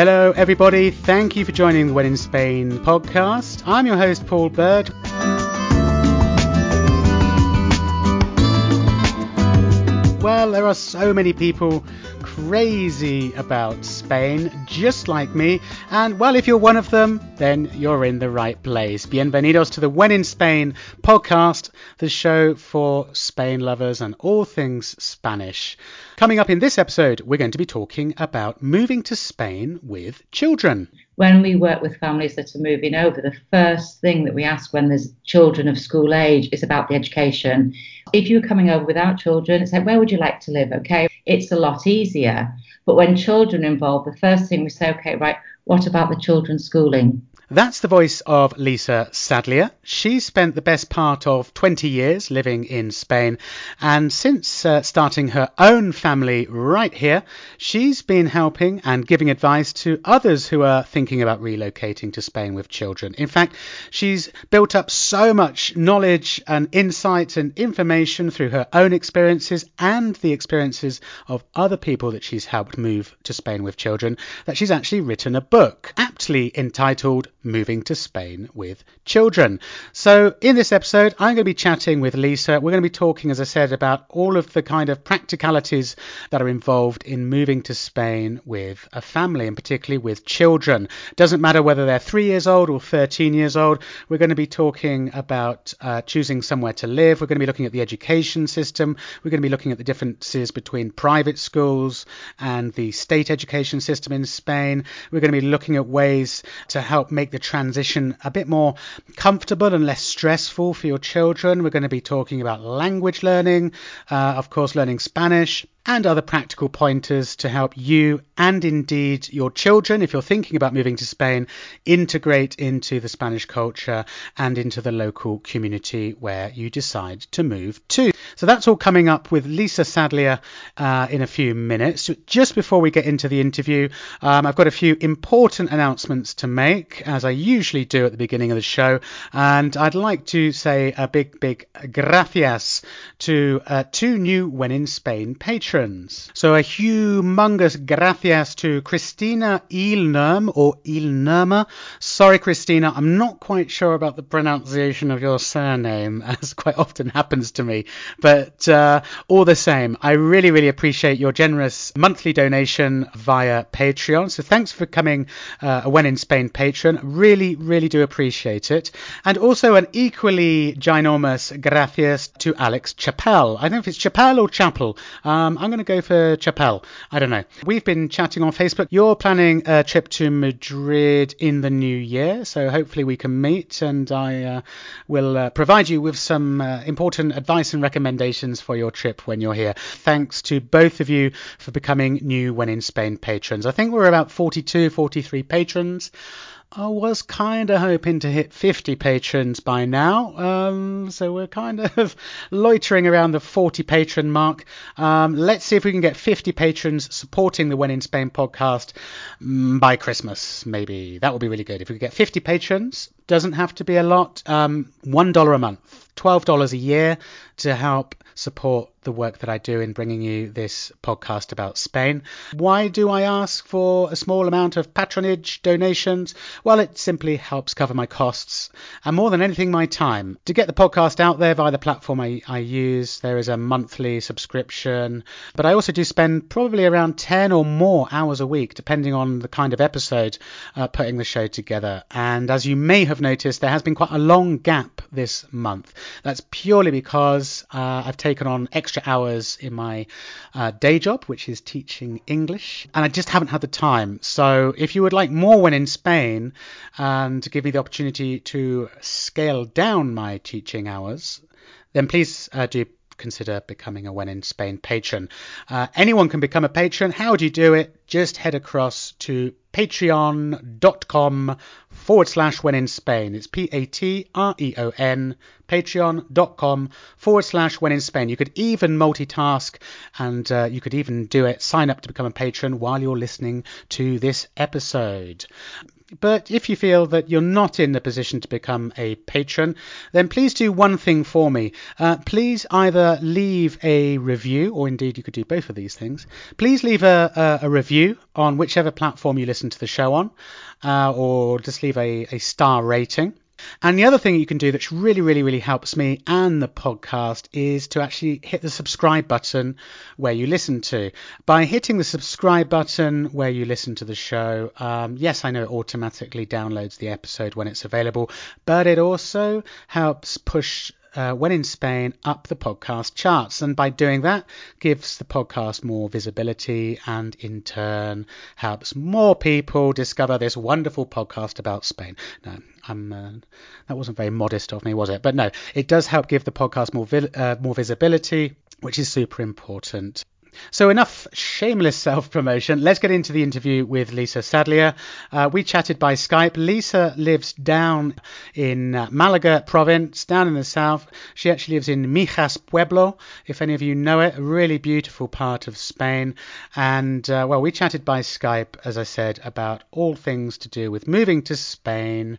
Hello, everybody. Thank you for joining the in Spain podcast. I'm your host, Paul Bird. Well, there are so many people crazy about Spain, just like me. And well, if you're one of them, then you're in the right place. Bienvenidos to the When in Spain podcast, the show for Spain lovers and all things Spanish. Coming up in this episode, we're going to be talking about moving to Spain with children. When we work with families that are moving over, the first thing that we ask when there's children of school age is about the education. If you're coming over without children, it's like, where would you like to live? Okay, it's a lot easier. But when children are involved, the first thing we say, okay, right, what about the children's schooling? That's the voice of Lisa Sadleir. She spent the best part of 20 years living in Spain, and since uh, starting her own family right here, she's been helping and giving advice to others who are thinking about relocating to Spain with children. In fact, she's built up so much knowledge and insight and information through her own experiences and the experiences of other people that she's helped move to Spain with children that she's actually written a book aptly entitled moving to Spain with children. So, in this episode, I'm going to be chatting with Lisa. We're going to be talking, as I said, about all of the kind of practicalities that are involved in moving to Spain with a family, and particularly with children. Doesn't matter whether they're three years old or 13 years old. We're going to be talking about uh, choosing somewhere to live. We're going to be looking at the education system. We're going to be looking at the differences between private schools and the state education system in Spain. We're going to be looking at ways to help make make the transition a bit more comfortable and less stressful for your children. We're going to be talking about language learning, uh, of course, learning Spanish and other practical pointers to help you and indeed your children, if you're thinking about moving to Spain, integrate into the Spanish culture and into the local community where you decide to move to. So that's all coming up with Lisa Sadleir uh, in a few minutes. Just before we get into the interview, um, I've got a few important announcements to make, as I usually do at the beginning of the show. And I'd like to say a big, big gracias to uh, two new When in Spain patrons patrons. So a humongous gracias to Christina Ilnerm or Ilnerma. Sorry, Christina, I'm not quite sure about the pronunciation of your surname, as quite often happens to me. But uh, all the same, I really, really appreciate your generous monthly donation via Patreon. So thanks for coming uh, a When in Spain patron. Really, really do appreciate it. And also an equally ginormous gracias to Alex Chappell. I don't know if it's Chappell or Chapel. Um, I'm going to go for Chapel. I don't know. We've been chatting on Facebook. You're planning a trip to Madrid in the new year, so hopefully we can meet and I uh, will uh, provide you with some uh, important advice and recommendations for your trip when you're here. Thanks to both of you for becoming new When in Spain patrons. I think we're about 42, 43 patrons. I was kind of hoping to hit 50 patrons by now, um, so we're kind of loitering around the 40 patron mark. Um, let's see if we can get 50 patrons supporting the When in Spain podcast mm, by Christmas, maybe. That would be really good. If we could get 50 patrons, doesn't have to be a lot, um, $1 a month, $12 a year to help support the work that I do in bringing you this podcast about Spain. Why do I ask for a small amount of patronage donations? Well, it simply helps cover my costs and more than anything, my time. To get the podcast out there via the platform I, I use, there is a monthly subscription, but I also do spend probably around 10 or more hours a week, depending on the kind of episode, uh, putting the show together. And as you may have noticed, there has been quite a long gap this month. That's purely because uh, I've taken on extra hours in my uh, day job, which is teaching English, and I just haven't had the time. So if you would like more when in Spain and give me the opportunity to scale down my teaching hours, then please uh, do consider becoming a When in Spain patron. Uh, anyone can become a patron. How do you do it? Just head across to patreon.com forward slash when in Spain. It's P A T R E O N, patreon.com forward slash when in Spain. You could even multitask and uh, you could even do it, sign up to become a patron while you're listening to this episode. But if you feel that you're not in the position to become a patron, then please do one thing for me. Uh, please either leave a review, or indeed you could do both of these things. Please leave a, a, a review on whichever platform you listen to the show on, uh, or just leave a, a star rating. And the other thing you can do that really, really, really helps me and the podcast is to actually hit the subscribe button where you listen to. By hitting the subscribe button where you listen to the show, um, yes, I know it automatically downloads the episode when it's available, but it also helps push uh, when in Spain up the podcast charts. And by doing that, gives the podcast more visibility and in turn helps more people discover this wonderful podcast about Spain. No, I'm, uh, that wasn't very modest of me, was it? But no, it does help give the podcast more, vi- uh, more visibility, which is super important. So enough shameless self-promotion. Let's get into the interview with Lisa Sadleir. Uh, we chatted by Skype. Lisa lives down in uh, Malaga province, down in the south. She actually lives in Mijas Pueblo, if any of you know it, a really beautiful part of Spain. And uh, well, we chatted by Skype, as I said, about all things to do with moving to Spain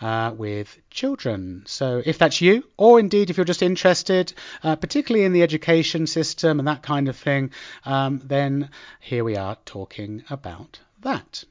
uh, with children. So if that's you, or indeed if you're just interested, uh, particularly in the education system and that kind of thing, um, then here we are talking about that.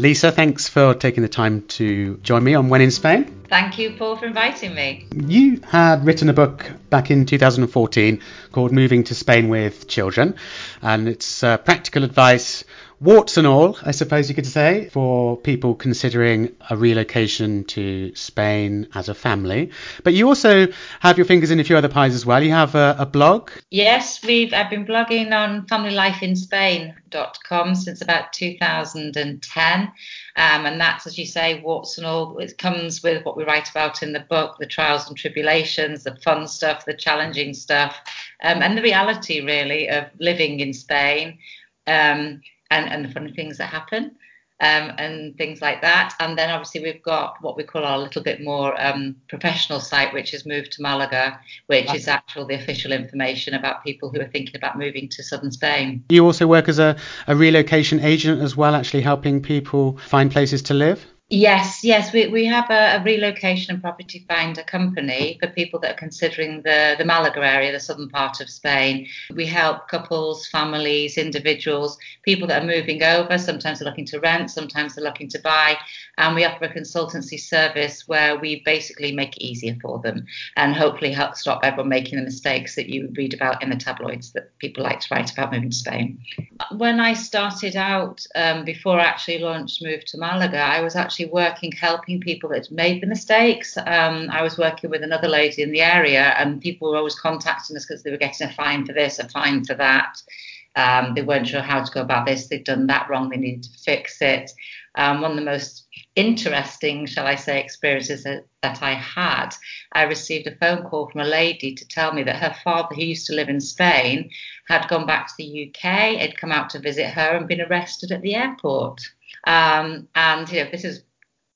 Lisa, thanks for taking the time to join me on When in Spain. Thank you, Paul, for inviting me. You had written a book back in 2014 called Moving to Spain with Children, and it's uh, practical advice warts and all, I suppose you could say, for people considering a relocation to Spain as a family. But you also have your fingers in a few other pies as well. You have a, a blog. Yes, we've I've been blogging on familylifeinspain.com since about 2010. Um, and that's, as you say, warts and all. It comes with what we write about in the book the trials and tribulations, the fun stuff, the challenging stuff, um, and the reality, really, of living in Spain. Um, and, and the funny things that happen um, and things like that. And then obviously we've got what we call our little bit more um, professional site, which is Move to Malaga, which is actual the official information about people who are thinking about moving to southern Spain. You also work as a, a relocation agent as well, actually helping people find places to live. Yes, yes, we, we have a, a, relocation and property finder company for people that are considering the, the Malaga area, the southern part of Spain. We help couples, families, individuals, people that are moving over. Sometimes they're looking to rent, sometimes they're looking to buy. And we offer a consultancy service where we basically make it easier for them and hopefully help stop everyone making the mistakes that you read about in the tabloids that people like to write about moving to Spain. When I started out, um, before I actually launched Move to Malaga, I was actually actually working helping people that made the mistakes. Um, I was working with another lady in the area, and people were always contacting us because they were getting a fine for this, a fine for that. Um, they weren't sure how to go about this. They'd done that wrong. They needed to fix it. Um, one of the most interesting, shall I say, experiences that, that, I had, I received a phone call from a lady to tell me that her father, who used to live in Spain, had gone back to the UK, had come out to visit her and been arrested at the airport. Um, and you know, this is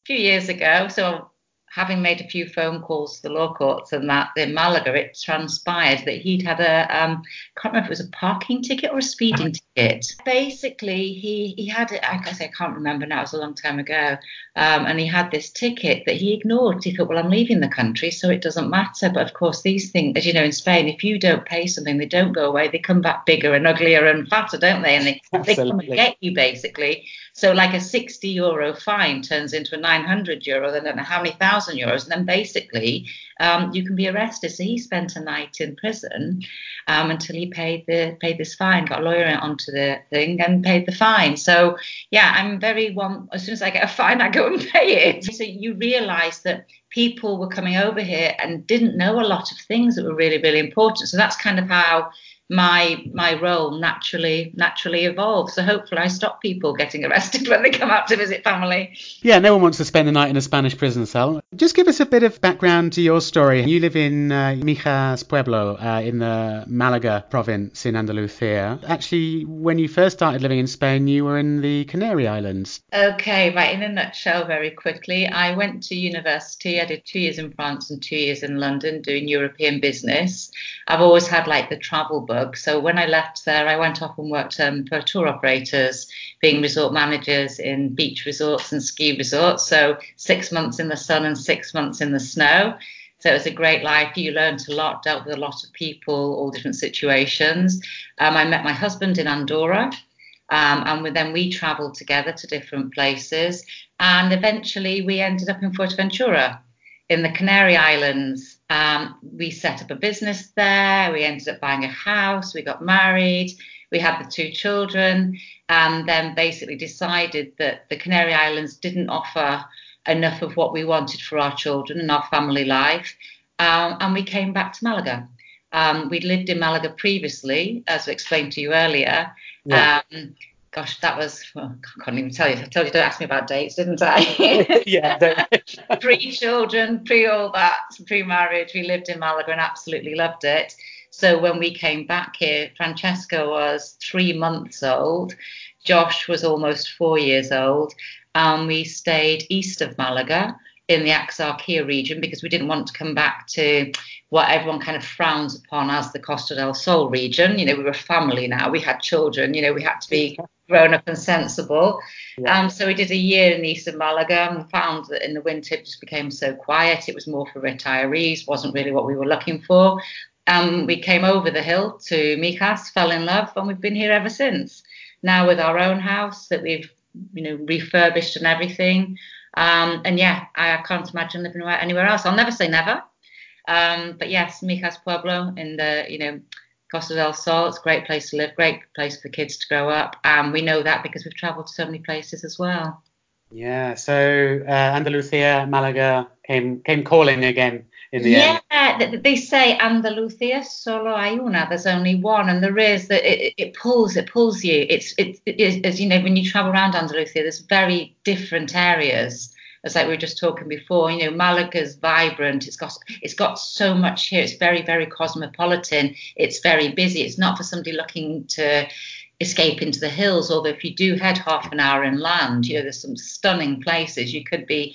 few years ago. So having made a few phone calls to the law courts and that in Malaga, it transpired that he'd had a um, I can't remember if it was a parking ticket or a speeding ticket. Basically, he he had it. I guess I can't remember now. It was a long time ago, um, and he had this ticket that he ignored. He thought, well, I'm leaving the country, so it doesn't matter. But of course, these things, as you know, in Spain, if you don't pay something, they don't go away. They come back bigger and uglier and fatter, don't they? And they, they come and get you basically. So like a 60 euro fine turns into a 900 euro, then I don't know how many thousand euros, and then basically um, you can be arrested. So he spent a night in prison um, until he paid the paid this fine, got a lawyer onto the thing, and paid the fine. So yeah, I'm very one. As soon as I get a fine, I go and pay it. So you realise that people were coming over here and didn't know a lot of things that were really really important. So that's kind of how my my role naturally naturally evolves. So hopefully I stop people getting arrested when they come out to visit family. Yeah, no one wants to spend the night in a Spanish prison cell. Just give us a bit of background to your story. You live in uh, Mijas Pueblo uh, in the Malaga province in Andalusia. Actually, when you first started living in Spain, you were in the Canary Islands. Okay, right. In a nutshell, very quickly, I went to university. I did two years in France and two years in London doing European business. I've always had like the travel bug. So when I left there, I went off and worked um, for tour operators, being resort managers in beach resorts and ski resorts. So six months in the sun and six months in the snow. So it was a great life. You learned a lot, dealt with a lot of people, all different situations. Um, I met my husband in Andorra. Um, and then we traveled together to different places. And eventually we ended up in Fuerteventura in the Canary Islands. Um, we set up a business there. We ended up buying a house. We got married. We had the two children, and then basically decided that the Canary Islands didn't offer enough of what we wanted for our children and our family life. Um, and we came back to Malaga. Um, we'd lived in Malaga previously, as I explained to you earlier. Yeah. Um, gosh, that was, well, I can't even tell you. I told you don't ask me about dates, didn't I? yeah. pre children, pre all that, pre marriage. We lived in Malaga and absolutely loved it. So when we came back here, Francesca was three months old. Josh was almost four years old. And we stayed east of Malaga in the Axarquia region because we didn't want to come back to what everyone kind of frowns upon as the Costa del Sol region. You know, we were a family now, we had children, you know, we had to be grown up and sensible. Yeah. Um, so we did a year in the east of Malaga and found that in the winter it just became so quiet. It was more for retirees, wasn't really what we were looking for. Um, we came over the hill to Mijas, fell in love, and we've been here ever since. Now with our own house that we've, you know, refurbished and everything. Um, and yeah, I can't imagine living anywhere else. I'll never say never. Um, but yes, Mijas Pueblo in the, you know, Costa del Sol, it's a great place to live, great place for kids to grow up. And we know that because we've traveled to so many places as well. Yeah, so uh, Andalusia, Malaga came came calling again in the yeah, end. Yeah, they say Andalusia solo hay una. There's only one, and there is that it, it, pulls it pulls you. It's it, as you know when you travel around Andalusia, there's very different areas. As like we were just talking before, you know, Malaga's vibrant. It's got it's got so much here. It's very very cosmopolitan. It's very busy. It's not for somebody looking to escape into the hills. Although if you do head half an hour inland, you know, there's some stunning places. You could be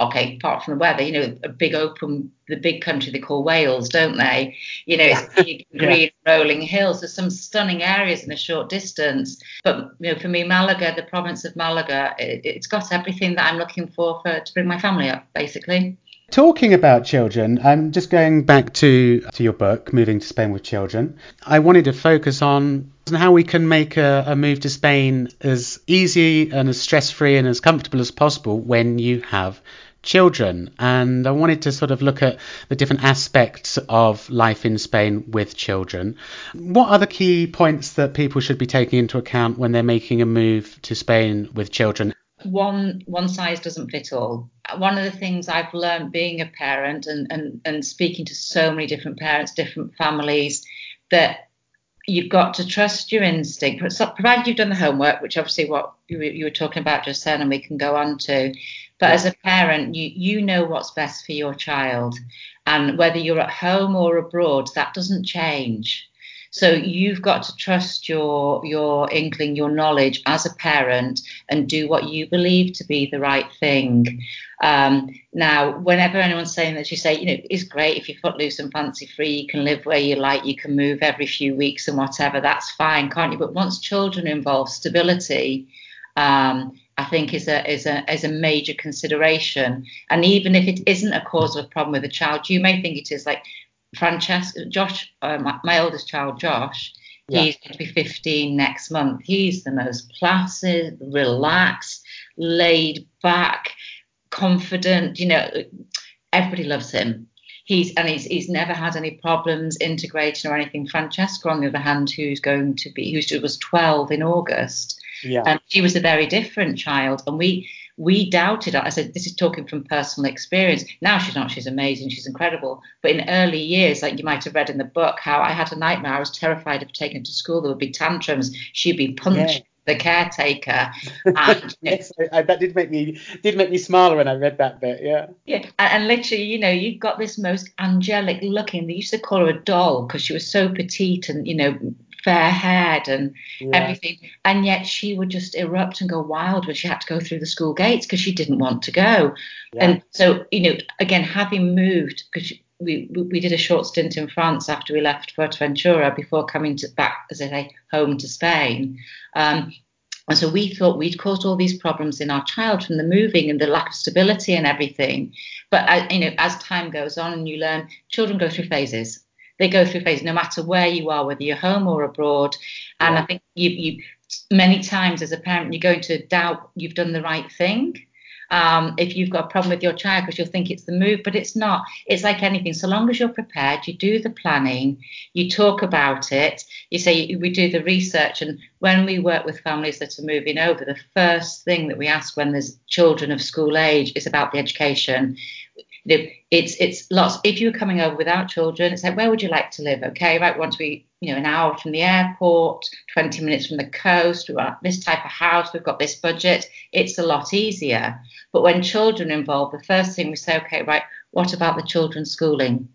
okay, apart from the weather, you know, a big open, the big country they call Wales, don't they? You know, it's big green rolling hills. There's some stunning areas in a short distance. But you know, for me, Malaga, the province of Malaga, it, has got everything that I'm looking for, for to bring my family up, basically. Talking about children, I'm just going back to to your book, Moving to Spain with Children. I wanted to focus on how we can make a, a move to Spain as easy and as stress free and as comfortable as possible when you have children. And I wanted to sort of look at the different aspects of life in Spain with children. What are the key points that people should be taking into account when they're making a move to Spain with children? One one size doesn't fit all. One of the things I've learned being a parent and, and, and speaking to so many different parents, different families, that you've got to trust your instinct, provided you've done the homework, which obviously what you, you were talking about just then, and we can go on to. But yeah. as a parent, you you know what's best for your child, and whether you're at home or abroad, that doesn't change. So you've got to trust your your inkling, your knowledge as a parent, and do what you believe to be the right thing. Um, now, whenever anyone's saying that, you say, you know, it's great if you're footloose and fancy free, you can live where you like, you can move every few weeks and whatever. That's fine, can't you? But once children involve stability. Um, I think is a is a is a major consideration. And even if it isn't a cause of a problem with a child, you may think it is. Like Francesca, Josh, uh, my, my, oldest child, Josh, yeah. he's going to be 15 next month. He's the most placid, relaxed, laid back, confident. You know, everybody loves him. He's and he's he's never had any problems integrating or anything. Francesca, on the other hand, who's going to be who was 12 in August, yeah. and she was a very different child, and we we doubted her. I said, this is talking from personal experience. Now she's not, she's amazing, she's incredible. But in early years, like you might have read in the book, how I had a nightmare. I was terrified of taking her to school. There would be tantrums. She'd be punched. Yeah the caretaker. And, yes, I, that did make me did make me smile when I read that bit. Yeah. Yeah, and, and literally, you know, you've got this most angelic looking. They used to call her a doll because she was so petite and you know fair haired and yeah. everything. And yet she would just erupt and go wild when she had to go through the school gates because she didn't want to go. Yeah. And so, you know, again, having moved, because we, we did a short stint in France after we left Fuerteventura before coming to, back, as I say, home to Spain. Um, and so we thought we'd caused all these problems in our child from the moving and the lack of stability and everything. But uh, you know, as time goes on and you learn, children go through phases they go through phases no matter where you are, whether you're home or abroad. And yeah. I think you, you many times as a parent you're going to doubt you've done the right thing. Um, if you've got a problem with your child because you'll think it's the move, but it's not. It's like anything. So long as you're prepared, you do the planning, you talk about it, you say we do the research. And when we work with families that are moving over, the first thing that we ask when there's children of school age is about the education you know, it's it's lots. If you're coming over without children, it's like where would you like to live? Okay, right, we want to be you know an hour from the airport, 20 minutes from the coast. We want this type of house. We've got this budget. It's a lot easier. But when children involved, the first thing we say, okay, right, what about the children's schooling?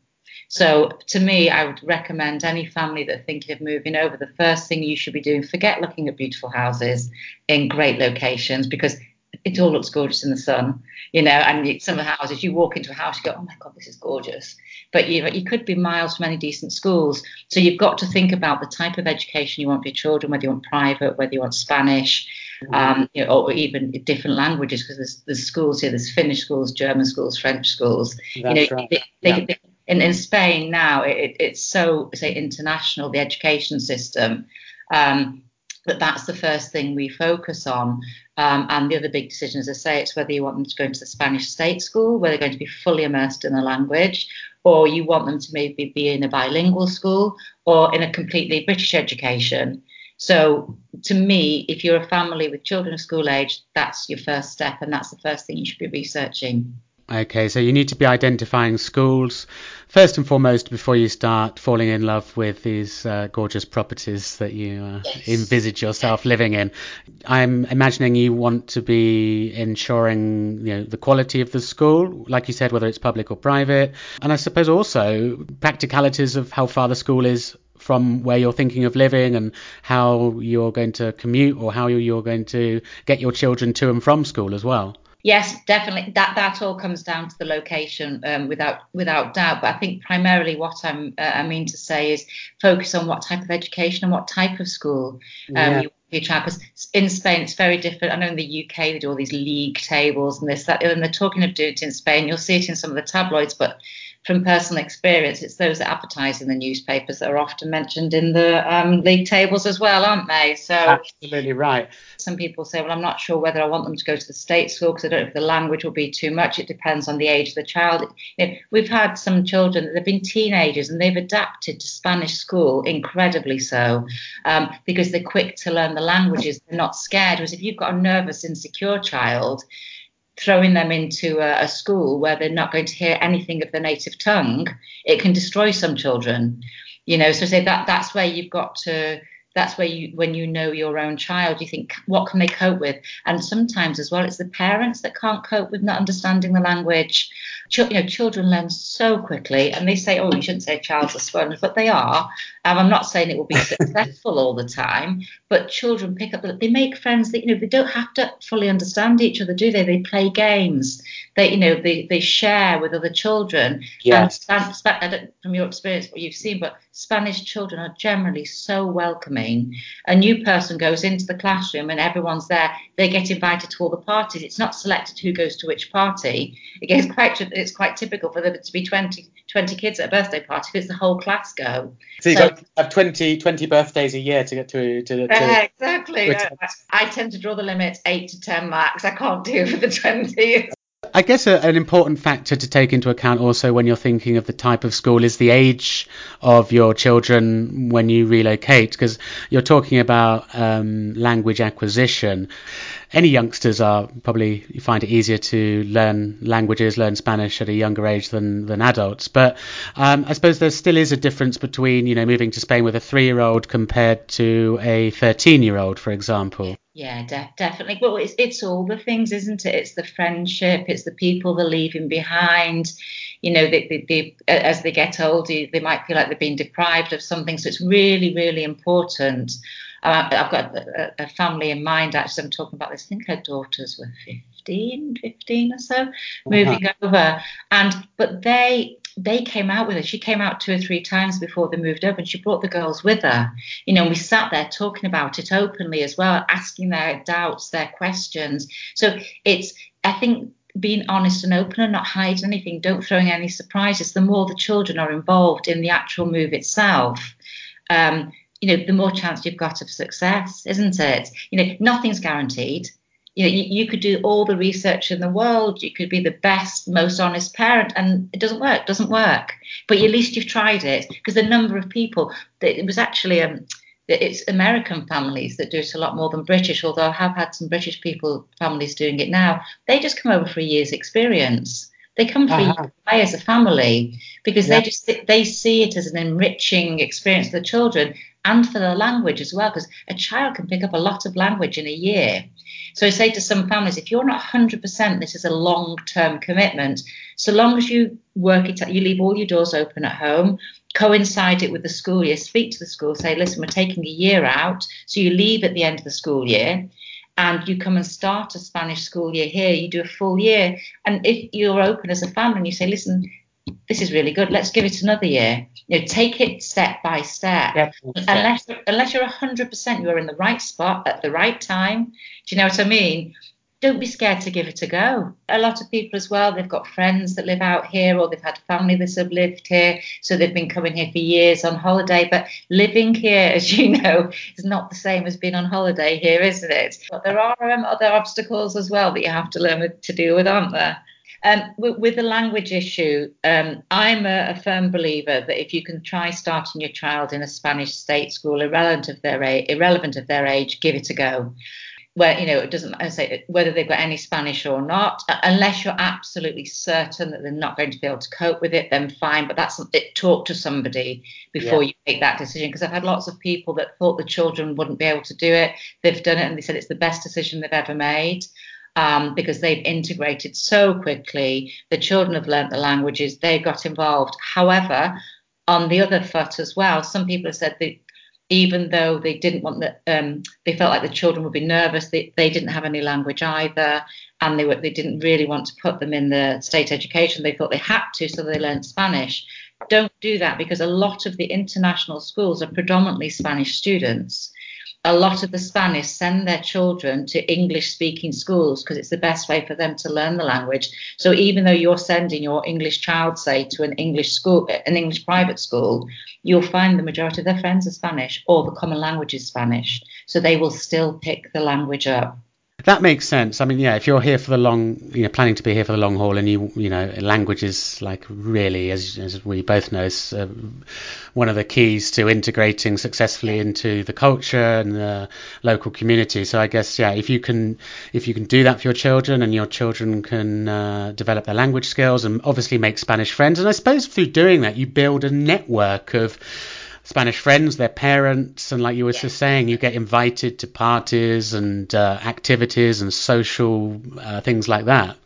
So to me, I would recommend any family that thinking of moving over, the first thing you should be doing, forget looking at beautiful houses in great locations because it all looks gorgeous in the sun, you know. And some of the houses, you walk into a house, you go, oh my god, this is gorgeous. But you you could be miles from any decent schools, so you've got to think about the type of education you want for your children, whether you want private, whether you want Spanish, mm-hmm. um, you know, or even different languages, because there's, there's schools here, there's Finnish schools, German schools, French schools. That's you know, right. they, yeah. they, in, in Spain now, it, it's so say international, the education system. Um, but that's the first thing we focus on. Um, and the other big decision, as I say, it's whether you want them to go into the Spanish state school, where they're going to be fully immersed in the language, or you want them to maybe be in a bilingual school or in a completely British education. So, to me, if you're a family with children of school age, that's your first step, and that's the first thing you should be researching. Okay, so you need to be identifying schools first and foremost before you start falling in love with these uh, gorgeous properties that you uh, yes. envisage yourself living in. I'm imagining you want to be ensuring you know the quality of the school, like you said, whether it's public or private, and I suppose also practicalities of how far the school is from where you're thinking of living and how you're going to commute or how you're going to get your children to and from school as well. Yes, definitely. That that all comes down to the location, um, without without doubt. But I think primarily what I'm uh, I mean to say is focus on what type of education and what type of school um, yeah. you your child. Because in Spain it's very different. I know in the UK they do all these league tables and this that, and they're talking of doing it in Spain. You'll see it in some of the tabloids, but from personal experience, it's those that advertise in the newspapers that are often mentioned in the um, league tables as well, aren't they? So absolutely right. Some people say, well, I'm not sure whether I want them to go to the state school because I don't know if the language will be too much. It depends on the age of the child. You know, we've had some children that have been teenagers and they've adapted to Spanish school incredibly so um, because they're quick to learn the languages. They're not scared. Whereas if you've got a nervous, insecure child, throwing them into a, a, school where they're not going to hear anything of the native tongue, it can destroy some children. You know, so say that that's where you've got to that's where you when you know your own child you think what can they cope with? And sometimes as well it's the parents that can't cope with not understanding the language. Ch- you know children learn so quickly and they say oh you shouldn't say a child's a sponge but they are. Um, i'm not saying it will be successful all the time but children pick up they make friends that you know they don't have to fully understand each other do they? They play games. They you know they, they share with other children. Yes. and from your experience what you've seen but spanish children are generally so welcoming a new person goes into the classroom and everyone's there they get invited to all the parties. It's not selected who goes to which party. It gets quite it's quite typical for there to be 20 20 kids at a birthday party because the whole class go. So you so, got have 20 20 birthdays a year to get to to, to uh, exactly. I, I tend to draw the limit 8 to 10 max i can't do for the 20 I guess a, an important factor to take into account also when you're thinking of the type of school is the age of your children when you relocate, because you're talking about um, language acquisition any youngsters are probably you find it easier to learn languages, learn Spanish at a younger age than than adults. But um, I suppose there still is a difference between you know moving to Spain with a three-year-old compared to a 13-year-old, for example. Yeah, de- definitely. Well, it's it's all the things, isn't it? It's the friendship, it's the people they're leaving behind. You know, they, they, they, as they get older, they might feel like they've been deprived of something. So it's really, really important uh, I've got a, a, family in mind, actually, I'm talking about this. I think her daughters were 15, 15 or so, uh-huh. moving over. And, but they, they came out with her. She came out two or three times before they moved up, and she brought the girls with her. You know, we sat there talking about it openly as well, asking their doubts, their questions. So it's, I think, being honest and open and not hiding anything, don't throwing any surprises. The more the children are involved in the actual move itself, um, you know, the more chance you've got of success, isn't it? You know, nothing's guaranteed. You know, you, you could do all the research in the world, you could be the best, most honest parent, and it doesn't work, doesn't work. But at least you've tried it because the number of people that it was actually um, it's American families that do it a lot more than British, although I have had some British people families doing it now. They just come over for a year's experience. They come for uh-huh. a as a family because they just they see it as an enriching experience for the children and for the language as well, because a child can pick up a lot of language in a year. So I say to some families, if you're not 100%, this is a long term commitment. So long as you work it out, you leave all your doors open at home, coincide it with the school year, speak to the school, say, listen, we're taking a year out. So you leave at the end of the school year and you come and start a Spanish school year here, you do a full year. And if you're open as a family and you say, listen, this is really good. Let's give it another year. You know, take it step by step. Yep, unless unless you're hundred percent, you're in the right spot at the right time. Do you know what I mean? Don't be scared to give it a go. A lot of people as well, they've got friends that live out here or they've had family that have lived here, so they've been coming here for years on holiday. But living here, as you know, is not the same as being on holiday here, isn't it? But there are um, other obstacles as well that you have to learn to deal with, aren't there? Um, with, with, the language issue, um, I'm a, a, firm believer that if you can try starting your child in a Spanish state school, irrelevant of their age, irrelevant of their age, give it a go. Where you know it doesn't I say whether they've got any Spanish or not, unless you're absolutely certain that they're not going to be able to cope with it, then fine. But that's it. Talk to somebody before yeah. you make that decision because I've had lots of people that thought the children wouldn't be able to do it. They've done it and they said it's the best decision they've ever made um, because they've integrated so quickly. The children have learnt the languages, they got involved. However, on the other foot as well, some people have said that even though they didn't want that, um, they felt like the children would be nervous. They, they didn't have any language either, and they were they didn't really want to put them in the state education. They thought they had to, so they learned Spanish. Don't do that because a lot of the international schools are predominantly Spanish students a lot of the Spanish send their children to English speaking schools because it's the best way for them to learn the language. So even though you're sending your English child, say, to an English school, an English private school, you'll find the majority of their friends are Spanish or the common language is Spanish. So they will still pick the language up. That makes sense. I mean, yeah, if you're here for the long, you know, planning to be here for the long haul, and you, you know, language is like really, as, as we both know, is uh, one of the keys to integrating successfully into the culture and the local community. So I guess, yeah, if you can, if you can do that for your children, and your children can uh, develop their language skills, and obviously make Spanish friends, and I suppose through doing that, you build a network of Spanish friends, their parents, and like you were just saying, you get invited to parties and uh, activities and social uh, things like that.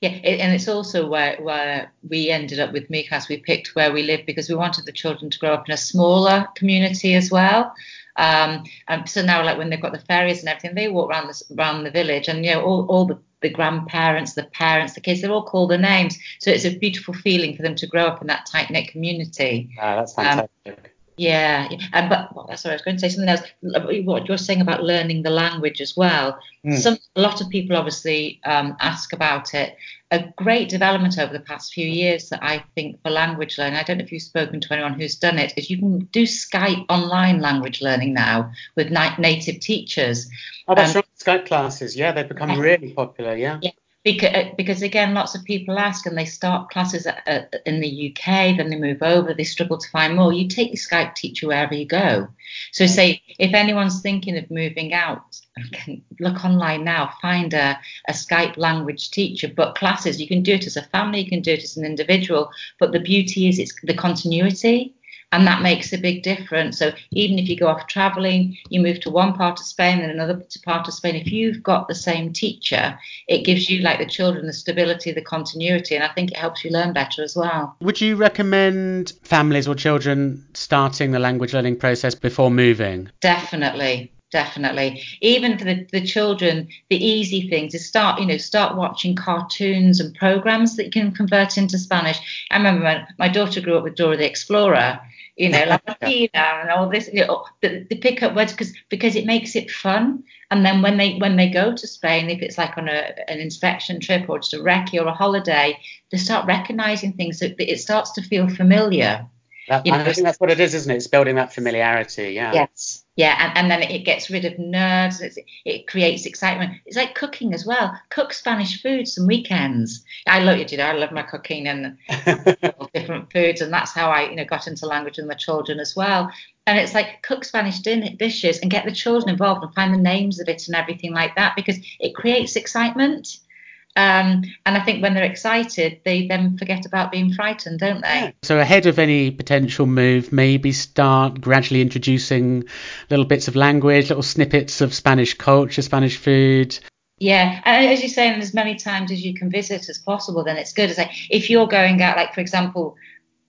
Yeah, and it's also where, where we ended up with Mijas. We picked where we live because we wanted the children to grow up in a smaller community as well. Um, and so now, like when they've got the ferias and everything, they walk around the, around the village, and you know all, all the, the grandparents, the parents, the kids, they're all called their names. So it's a beautiful feeling for them to grow up in that tight knit community. Ah, that's fantastic. Um, yeah, and but well, sorry, I was going to say something else. What you're saying about learning the language as well. Mm. Some a lot of people obviously um, ask about it. A great development over the past few years that I think for language learning. I don't know if you've spoken to anyone who's done it. Is you can do Skype online language learning now with na- native teachers. Oh, that's um, right. Skype classes. Yeah, they've become yeah. really popular. Yeah. Yeah because, uh, because again, lots of people ask and they start classes at, at, in the UK, then they move over, they struggle to find more. You take your Skype teacher wherever you go. So, say if anyone's thinking of moving out, look online now, find a, a Skype language teacher, but classes, you can do it as a family, you can do it as an individual. But the beauty is it's the continuity and that makes a big difference. So even if you go off traveling, you move to one part of Spain and another part of Spain, if you've got the same teacher, it gives you like the children the stability, the continuity, and I think it helps you learn better as well. Would you recommend families or children starting the language learning process before moving? Definitely definitely even for the, the children the easy thing is start you know start watching cartoons and programs that you can convert into spanish i remember when my daughter grew up with dora the explorer you know, like and all this. You know, the, the pick up words because because it makes it fun. And then when they when they go to Spain, if it's like on a, an inspection trip or just a recce or a holiday, they start recognizing things. So it starts to feel familiar. That, you know, I think that's what it is, isn't it? It's building that familiarity. Yeah. Yes. Yeah, and, and then it gets rid of nerves. It's, it creates excitement. It's like cooking as well. Cook Spanish food some weekends. I love it. You know, I love my cooking and different foods, and that's how I, you know, got into language with my children as well. And it's like cook Spanish din- dishes and get the children involved and find the names of it and everything like that because it creates excitement. Um, and I think when they're excited, they then forget about being frightened, don't they? So ahead of any potential move, maybe start gradually introducing little bits of language, little snippets of Spanish culture, Spanish food. Yeah, and as you say, and as many times as you can visit as possible, then it's good. It's like if you're going out, like for example,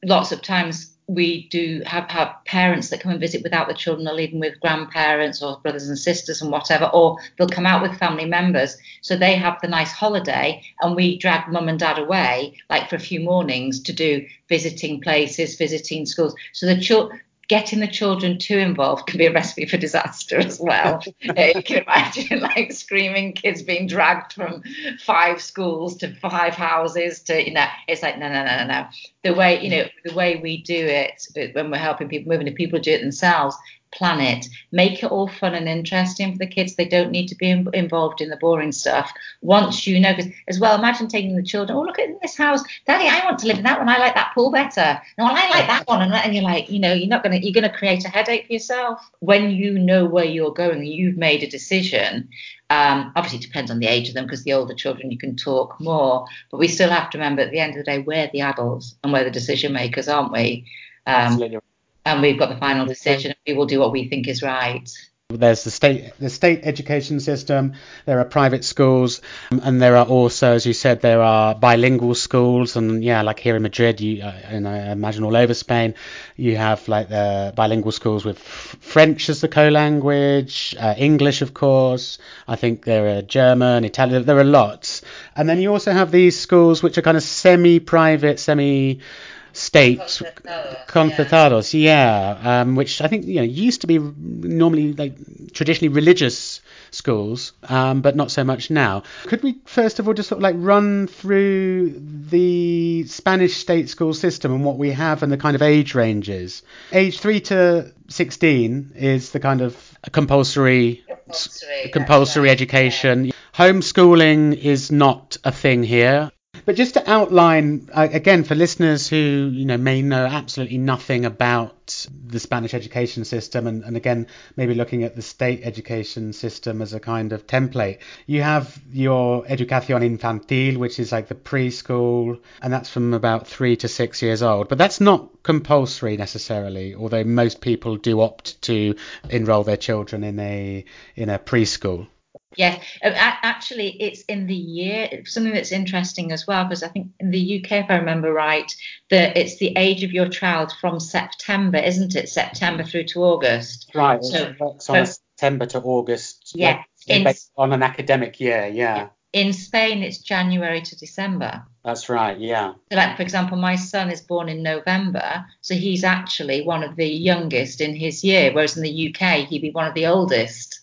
lots of times we do have, have parents that come and visit without the children or leaving with grandparents or brothers and sisters and whatever, or they'll come out with family members. So they have the nice holiday and we drag mum and dad away like for a few mornings to do visiting places, visiting schools. So the children getting the children too involved can be a recipe for disaster as well. you can imagine like screaming kids being dragged from five schools to five houses to you know it's like no no no no no. The way you know the way we do it when we're helping people moving, if people do it themselves, plan it, make it all fun and interesting for the kids. They don't need to be involved in the boring stuff. Once you know, as well, imagine taking the children. Oh, look at this house, Daddy. I want to live in that one. I like that pool better. No, I like that one. And, and you're like, you know, you're not gonna, you're gonna create a headache for yourself when you know where you're going. You've made a decision. Um, obviously, it depends on the age of them because the older children you can talk more, but we still have to remember at the end of the day we're the adults and we're the decision makers, aren't we? Um, Absolutely and we've got the final decision. We will do what we think is right. There's the state the state education system. There are private schools, and there are also, as you said, there are bilingual schools. And yeah, like here in Madrid, you uh, and I imagine all over Spain, you have like the bilingual schools with French as the co-language, uh, English, of course. I think there are German, Italian. There are lots, and then you also have these schools which are kind of semi-private, semi states concertados, yeah, yeah um, which I think you know used to be normally like traditionally religious schools, um, but not so much now. Could we first of all just sort of like run through the Spanish state school system and what we have and the kind of age ranges? Age three to sixteen is the kind of compulsory compulsory, compulsory education. Yeah. Homeschooling is not a thing here. But just to outline uh, again for listeners who you know may know absolutely nothing about the Spanish education system, and, and again maybe looking at the state education system as a kind of template, you have your educación infantil, which is like the preschool, and that's from about three to six years old. But that's not compulsory necessarily, although most people do opt to enrol their children in a in a preschool. Yes, uh, actually, it's in the year. Something that's interesting as well, because I think in the UK, if I remember right, that it's the age of your child from September, isn't it? September through to August. Right. So, on September to August. Yeah. Like, on an academic year. Yeah. In Spain, it's January to December. That's right. Yeah. So, like for example, my son is born in November, so he's actually one of the youngest in his year, whereas in the UK, he'd be one of the oldest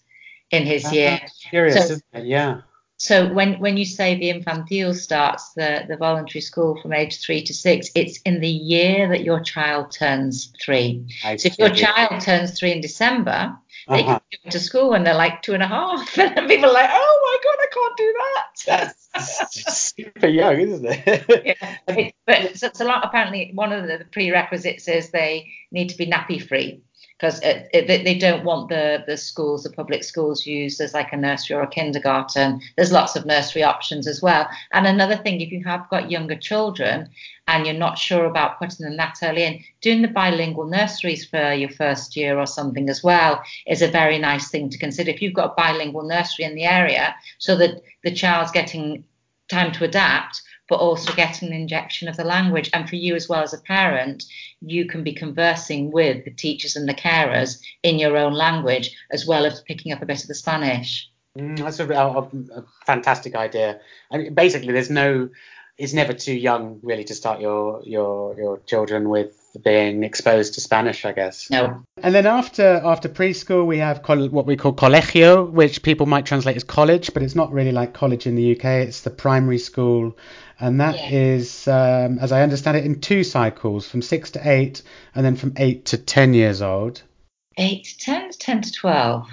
in his year. Curious, so, Yeah. So when, when you say the infantil starts the, the voluntary school from age three to six, it's in the year that your child turns three. I so if your child turns three in December, they uh-huh. can go to school when they're like two and a half, and people are like, oh my god, I can't do that. That's super young, isn't it? yeah, it, but it's, it's, a lot. Apparently, one of the prerequisites is they need to be nappy free because they don't want the the schools, the public schools, used as like a nursery or a kindergarten. There's lots of nursery options as well. And another thing, if you have got younger children and you're not sure about putting them that early in, doing the bilingual nurseries for your first year or something as well is a very nice thing to consider. If you've got a bilingual nursery in the area, so that the child's getting time to adapt but also getting an injection of the language. And for you as well as a parent, you can be conversing with the teachers and the carers in your own language as well as picking up a bit of the Spanish. Mm, that's a, a, a, fantastic idea. I mean, basically, there's no, it's never too young really to start your your your children with being exposed to Spanish, I guess. No. And then after after preschool, we have col- what we call colegio, which people might translate as college, but it's not really like college in the UK. It's the primary school and that yeah. is, um, as I understand it, in two cycles, from six to eight, and then from eight to ten years old. Eight to ten, ten to twelve.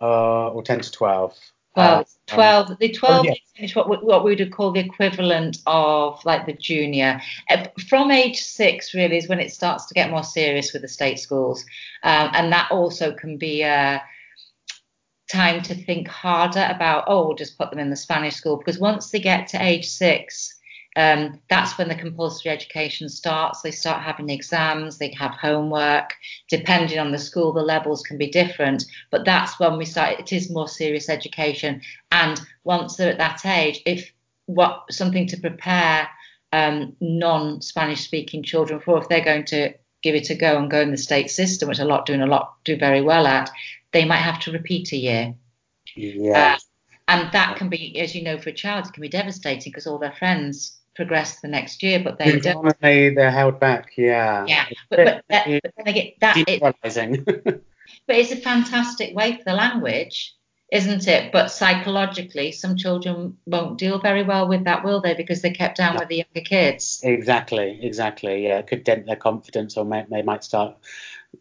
Uh, or ten to twelve. Well, uh, 12, um, the 12 oh, is what, what we would call the equivalent of like the junior. Uh, from age six, really, is when it starts to get more serious with the state schools. Um, and that also can be a time to think harder about, oh, we'll just put them in the Spanish school. Because once they get to age six, um, that's when the compulsory education starts. They start having exams, they have homework. Depending on the school, the levels can be different, but that's when we start. It is more serious education, and once they're at that age, if what something to prepare um, non-Spanish speaking children for, if they're going to give it a go and go in the state system, which a lot doing a lot do very well at, they might have to repeat a year. Yeah. Uh, and that can be, as you know, for a child, it can be devastating because all their friends progress the next year, but they don't. They they're held back. Yeah. Yeah, but but, that, but then again, that it, but it's a fantastic way for the language, isn't it? But psychologically, some children won't deal very well with that, will they? Because they're kept down with the younger kids. Exactly, exactly. Yeah, it could dent their confidence, or may, they might start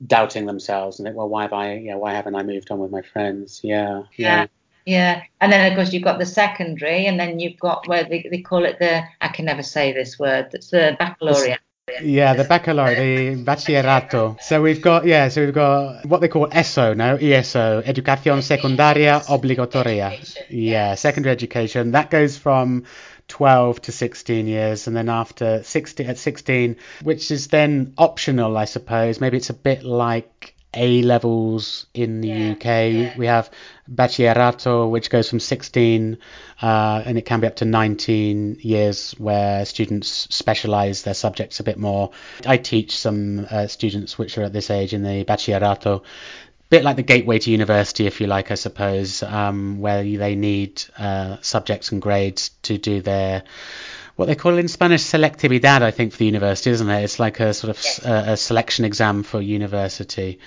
doubting themselves and think, well, why have I, yeah, why haven't I moved on with my friends? Yeah. yeah. yeah. Yeah, and then of course you've got the secondary, and then you've got where they, they call it the I can never say this word. It's the baccalaureate. Yeah, the baccalaureate, the bachillerato. So we've got yeah, so we've got what they call ESO now, ESO, Educación Secundaria Obligatoria. Yeah, secondary education. That goes from 12 to 16 years, and then after 16 at 16, which is then optional, I suppose. Maybe it's a bit like a levels in the yeah, UK. Yeah. We have Bachillerato, which goes from 16 uh, and it can be up to 19 years, where students specialize their subjects a bit more. I teach some uh, students which are at this age in the Bachillerato. Bit like the gateway to university, if you like, I suppose, um, where they need uh, subjects and grades to do their what they call in Spanish selectividad, I think, for the university, isn't it? It's like a sort of yes. a, a, selection exam for university.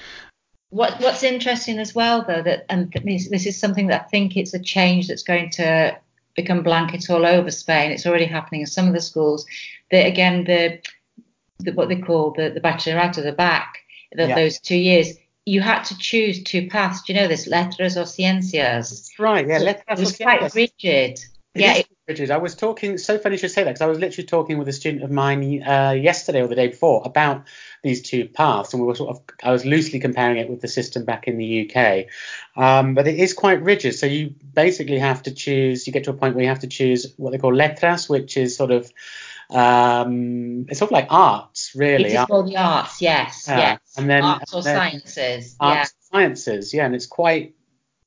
What What's interesting as well, though, that and this, this is something that I think it's a change that's going to become blanket all over Spain. It's already happening in some of the schools. That again, the, the what they call the the bachelorette, the back, yeah. those two years you had to choose two paths. Do you know this, letras or ciencias? That's right, yeah, letras. It was quite rigid. Yeah, Richard, I was talking. So funny you should say that because I was literally talking with a student of mine uh, yesterday or the day before about these two paths, and we were sort of. I was loosely comparing it with the system back in the UK, um, but it is quite rigid. So you basically have to choose. You get to a point where you have to choose what they call letras, which is sort of. Um, it's sort of like arts, really. It is called the arts, yes, yes. And then arts or sciences, arts yeah. Sciences, yeah, and it's quite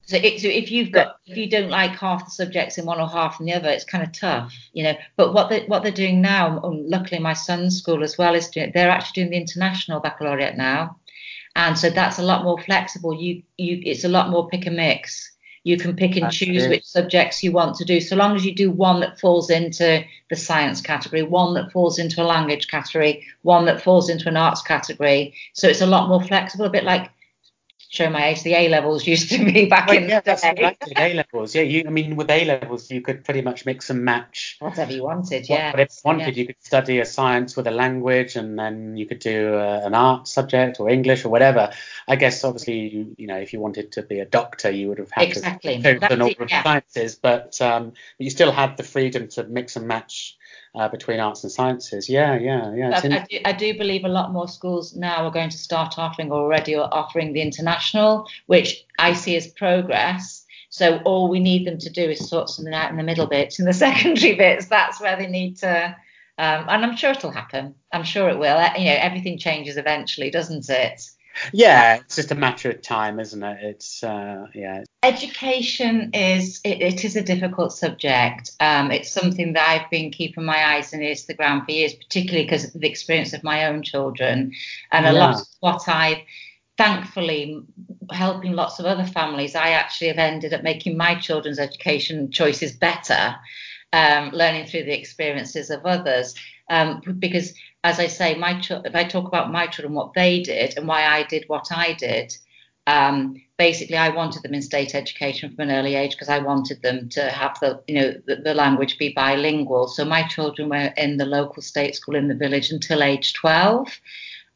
so, it, so, if you've got if you don't like half the subjects in one or half in the other, it's kind of tough, you know. But what they what they're doing now, um, luckily my son's school as well is doing, they're actually doing the international baccalaureate now, and so that's a lot more flexible. You you it's a lot more pick and mix. You can pick and choose which subjects you want to do, so long as you do one that falls into the science category, one that falls into a language category, one that falls into an arts category. So it's a lot more flexible, a bit like show my age. The A levels used to be back Well, in yeah, the that's what day. I A levels. Yeah, you. I mean, with A levels, you could pretty much mix and match Whatever you wanted, what- yeah. whatever you wanted. yeah. You could study a science with a language, and then you could do uh, an art subject or English or whatever. I guess obviously, you, you know, if you wanted to be a doctor, you would have had Exactly. to That's an order of yeah. sciences, but um, you still had the freedom to mix and match uh, between arts and sciences. Yeah, yeah, yeah. I, I, do, I do believe a lot more schools now are going to start offering already are offering the international, which I see as progress. So all we need them to do is sort something out in the middle bits, in the secondary bits. That's where they need to. Um, and I'm sure it'll happen. I'm sure it will. Uh, You know, everything changes eventually, doesn't it? Yeah, it's just a matter of time, isn't it? It's uh, yeah, Education is it, it is a difficult subject. Um, it's something that I've been keeping my eyes and ears to the ground for years, particularly because of the experience of my own children, and a lot of what I've thankfully, helping lots of other families, I actually have ended up making my children's education choices better, um, learning through the experiences of others. Um, because, as I say, my chil- if I talk about my children, what they did and why I did what I did, um, basically I wanted them in state education from an early age because I wanted them to have the you know the, the language be bilingual. So my children were in the local state school in the village until age 12.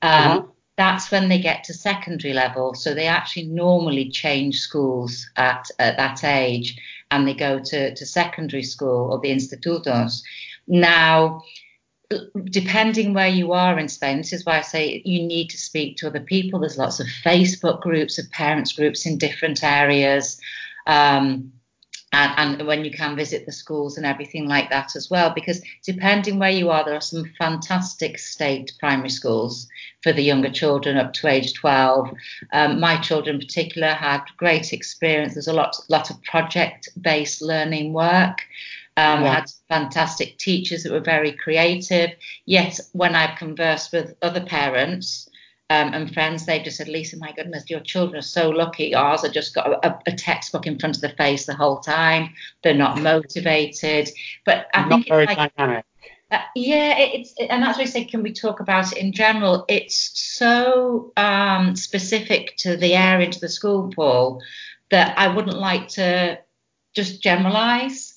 Um, Uh-huh. That's when they get to secondary level. So they actually normally change schools at, at that age and they go to, to secondary school or the institutos. Now, depending where you are in Spain, this is why I say you need to speak to other people. There's lots of Facebook groups, of parents groups in different areas. Um, and, and when you can visit the schools and everything like that as well, because depending where you are, there are some fantastic state primary schools for the younger children up to age 12. Um, my children in particular had great experience. There's a lot, lot of project-based learning work. Um, Yeah. Had fantastic teachers that were very creative. Yet when I've conversed with other parents um, and friends, they've just said, Lisa, my goodness, your children are so lucky. Ours have just got a, a textbook in front of the face the whole time. They're not motivated. But I Not think very it's like, dynamic. uh, yeah, it's and that's why I say, can we talk about it in general? It's so um, specific to the area, to the school, Paul, that I wouldn't like to just generalise.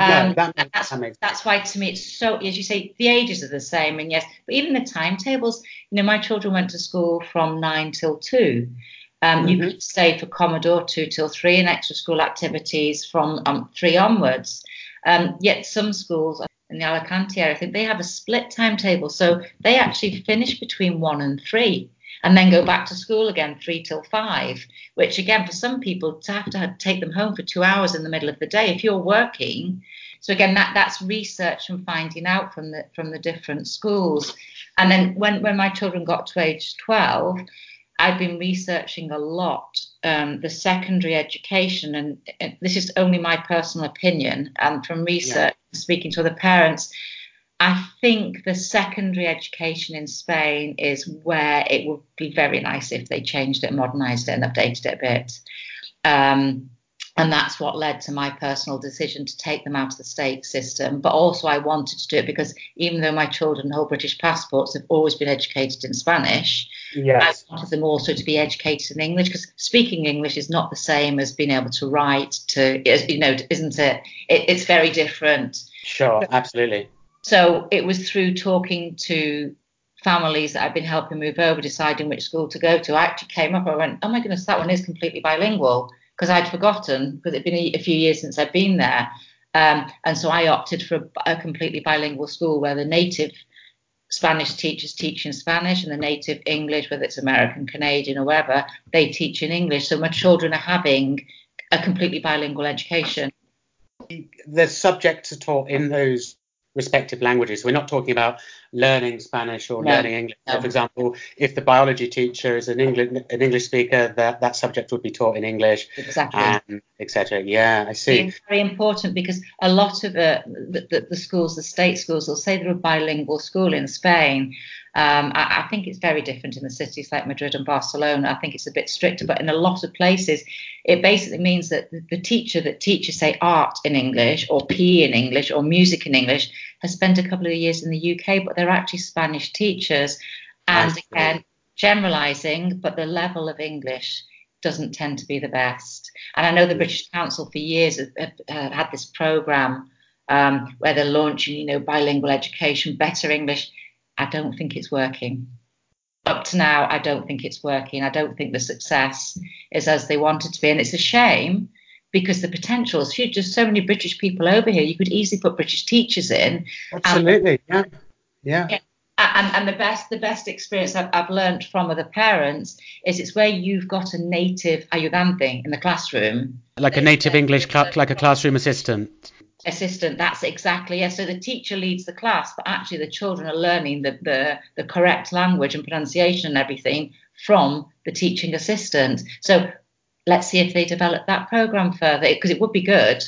No, Um, that makes, that's that makes that's why to me it's so as you say the ages are the same and yes but even the timetables you know my children went to school from nine till two. Um, you Mhm. could stay for comedor two till three and extra school activities from um, three onwards. Um, yet some schools in the alicante area i think they have a split timetable. So they actually finish between one and three and then go back to school again three till five which again for some people to have to take them home for two hours in the middle of the day if you're working so again, that that's research and finding out from the from the different schools. And then when when my children got to age 12, I'd been researching a lot um, the secondary education, and, and this is only my personal opinion. And from research, speaking to other parents, I think the secondary education in Spain is where it would be very nice if they changed it, modernised it, and updated it a bit. Um, and that's what led to my personal decision to take them out of the state system. But also, I wanted to do it because even though my children hold British passports, have always been educated in Spanish. yes. I wanted them also to be educated in English because speaking English is not the same as being able to write. To you know, isn't it? it it's very different. Sure, absolutely. So it was through talking to families that I've been helping move over, deciding which school to go to. I actually came up. I went, oh my goodness, that one is completely bilingual because I'd forgotten because it'd been a, a few years since I'd been there. Um, and so I opted for a, a completely bilingual school where the native Spanish teachers teach in Spanish and the native English, whether it's American, Canadian, or wherever, they teach in English. So my children are having a completely bilingual education. The subjects are taught in those respective languages. We're not talking about learning Spanish or No, learning English. No. for example, if the biology teacher is an English an English speaker, that that subject would be taught in English, Exactly. etc. Yeah, I see. It's very important because a lot of the, the, the schools, the state schools, will say they're a bilingual school in Spain. Um, I, I think it's very different in the cities like Madrid and Barcelona. I think it's a bit stricter, but in a lot of places, it basically means that the, the teacher that teaches, say, art in English or PE in English or music in English has spent a couple of years in the UK, but they're actually Spanish teachers. And again, generalizing, but the level of English doesn't tend to be the best. And I know the British Council for years have, have, have had this program um, where they're launching, you know, bilingual education, better English. I don't think it's working. Up to now, I don't think it's working. I don't think the success is as they want it to be. And it's a shame because the potential is huge. There's so many British people over here. You could easily put British teachers in. Absolutely. yeah. Yeah. yeah. And, and, the best the best experience I've, I've learned from other parents is it's where you've got a native ayudante in the classroom, like a native English cl- like a classroom assistant assistant that's exactly yes so the teacher leads the class but actually the children are learning the, the, the correct language and pronunciation and everything from the teaching assistant so let's see if they develop that program further because it would be good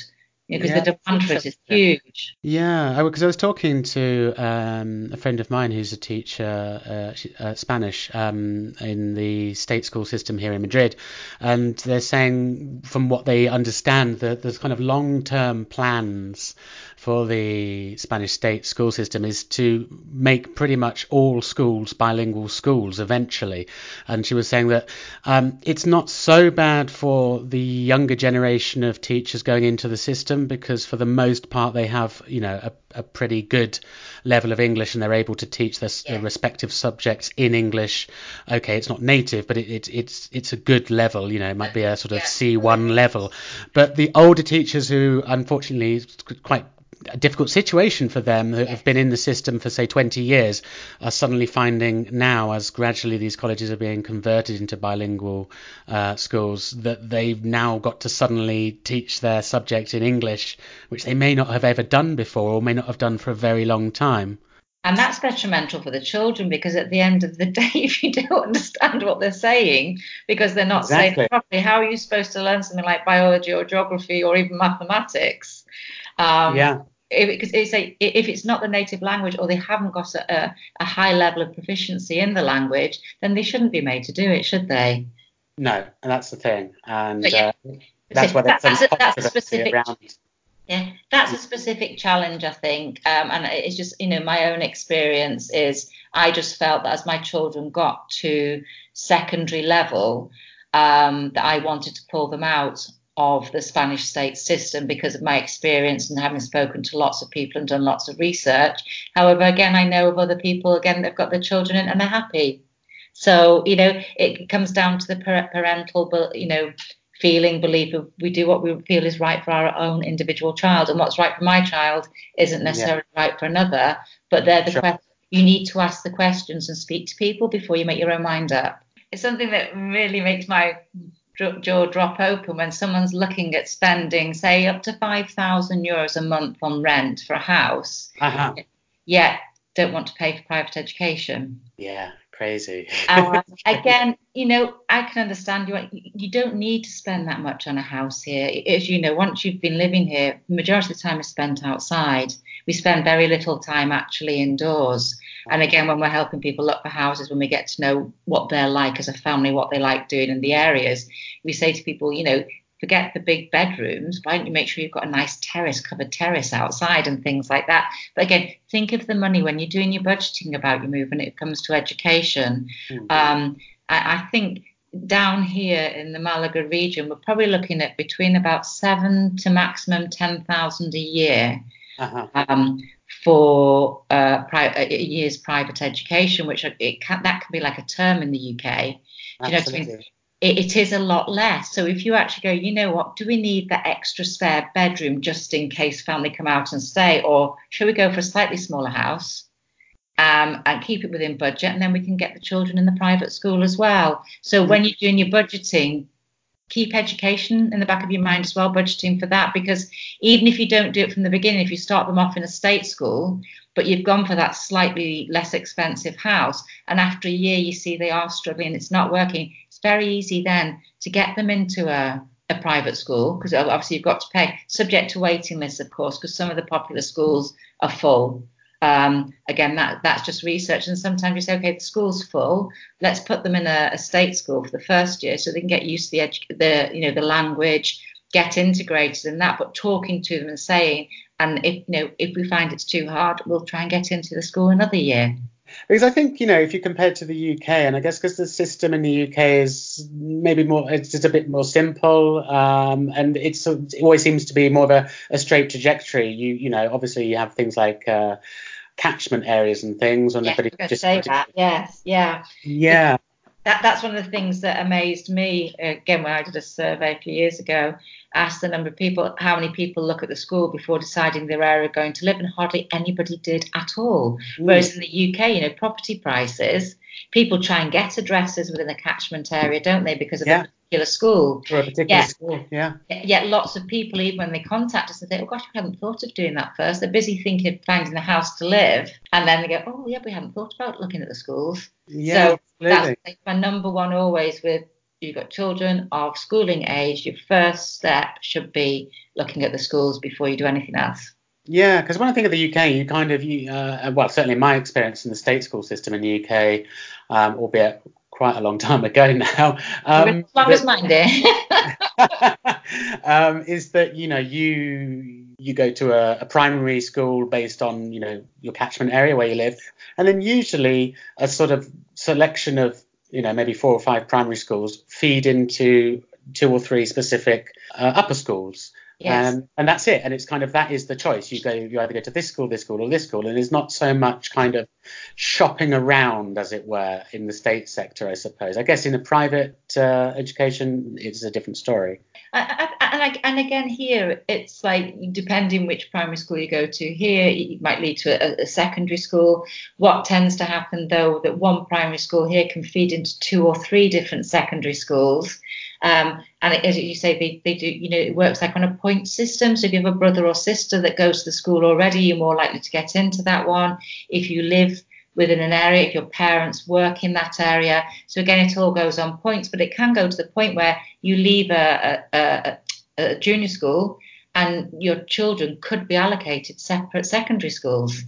because yeah, the demand for it is huge. Yeah, because I, I, was talking to um, a friend of mine who's a teacher, uh, uh, Spanish, um, in the state school system here in Madrid, and they're saying, from what they understand, that there's kind of long-term plans for the Spanish state school system is to make pretty much all schools bilingual schools eventually. And she was saying that um, it's not so bad for the younger generation of teachers going into the system because for the most part they have, you know, a, a pretty good level of English and they're able to teach their yeah. respective subjects in English. Okay, it's not native, but it, it, it's it's a good level. You know, it might be a sort of yeah. C1 level. But the older teachers who unfortunately quite a difficult situation for them that have been in the system for say 20 years are suddenly finding now as gradually these colleges are being converted into bilingual uh, schools that they've now got to suddenly teach their subject in English which they may not have ever done before or may not have done for a very long time and that's detrimental for the children because at the end of the day, if you don't understand what they're saying because they're not exactly. saying properly, how are you supposed to learn something like biology or geography or even mathematics? Um, yeah because it's a, if it's not the native language or they haven't got a, a, high level of proficiency in the language, then they shouldn't be made to do it, should they? No, and that's the thing, and yeah, uh, that's why there's that's, a, that's a specific. Around. Yeah, that's a specific challenge, I think, um, and it's just you know my own experience is I just felt that as my children got to secondary level, um, that I wanted to pull them out of the Spanish state system because of my experience and having spoken to lots of people and done lots of research. However, again, I know of other people, again, they've got their children in and they're happy. So, you know, it comes down to the parental, you know, feeling, belief of we do what we feel is right for our own individual child. And what's right for my child isn't necessarily yeah. right for another. But they're the sure. questions. You need to ask the questions and speak to people before you make your own mind up. It's something that really makes my jaw drop open when someone's looking at spending, say, up to 5,000 euros a month on rent for a house, uh-huh. yet don't want to pay for private education. Yeah, crazy. uh, again, you know, I can understand you. You don't need to spend that much on a house here. As you know, once you've been living here, the majority of the time is spent outside. We spend very little time actually indoors. And again, when we're helping people look for houses, when we get to know what they're like as a family, what they like doing in the areas, we say to people, you know, forget the big bedrooms. Why don't you make sure you've got a nice terrace, covered terrace outside and things like that? But again, think of the money when you're doing your budgeting about your move when it comes to education. Mm-hmm. Um, I, I think down here in the Malaga region, we're probably looking at between about seven to maximum 10,000 a year uh-huh. um, for uh, pri- a year's private education, which it can, that can be like a term in the UK. You know what I mean? it, it is a lot less. So if you actually go, you know what, do we need that extra spare bedroom just in case family come out and stay, or should we go for a slightly smaller house? Um, and keep it within budget, and then we can get the children in the private school as well. So when you're doing your budgeting, keep education in the back of your mind as well, budgeting for that, because even if you don't do it from the beginning, if you start them off in a state school, but you've gone for that slightly less expensive house, and after a year you see they are struggling, and it's not working, it's very easy then to get them into a, a private school because obviously you've got to pay, subject to waiting lists, of course, because some of the popular schools are full. Um, again, that that's just research, and sometimes you say, okay, the school's full. Let's put them in a, a state school for the first year, so they can get used to the edu- the you know the language, get integrated in that. But talking to them and saying, and if you know if we find it's too hard, we'll try and get into the school another year. Because I think you know if you compare to the UK, and I guess because the system in the UK is maybe more, it's just a bit more simple, um, and it's it always seems to be more of a, a, straight trajectory. You you know obviously you have things like uh, catchment areas and things, and yeah, just say that. Yes, yeah, yeah. That, that's one of the things that amazed me again when I did a survey a few years ago asked the number of people how many people look at the school before deciding their area are going to live, and hardly anybody did at all. Mm. Whereas in the UK, you know, property prices, people try and get addresses within the catchment area, don't they, because of yeah. a particular school. For a particular school, yeah. Yet lots of people, even when they contact us, they say, "Oh gosh, we hadn't thought of doing that first. They're busy thinking of finding a house to live, and then they go, "Oh yeah, we hadn't thought about looking at the schools." Yeah, so absolutely. that's my number one always with you've got children of schooling age, your first step should be looking at the schools before you do anything else. Yeah, because when I think of the UK, you kind of, you, uh, well, certainly my experience in the state school system in the UK, um, albeit quite a long time ago now. Um, as long as mine, dear. um, is that you know you you go to a, a, primary school based on you know your catchment area where you live, and then usually a sort of selection of you know maybe four or five primary schools feed into two or three specific uh, upper schools. Yes. Um, and that's it. And it's kind of that is the choice. You go, you either go to this school, this school, or this school, and there's not so much kind of shopping around, as it were, in the state sector, I suppose. I guess in a private uh, education, it's a different story. And, and, and, again, here it's like depending which primary school you go to. Here it might lead to a, a, secondary school. What tends to happen though, that one primary school here can feed into two or three different secondary schools. Um, and as you say, they, they do, you know, it works like on a point system. So if you have a brother or sister that goes to the school already, you're more likely to get into that one. If you live within an area, if your parents work in that area. So again, it all goes on points, but it can go to the point where you leave a, a, a, a junior school and your children could be allocated separate secondary schools.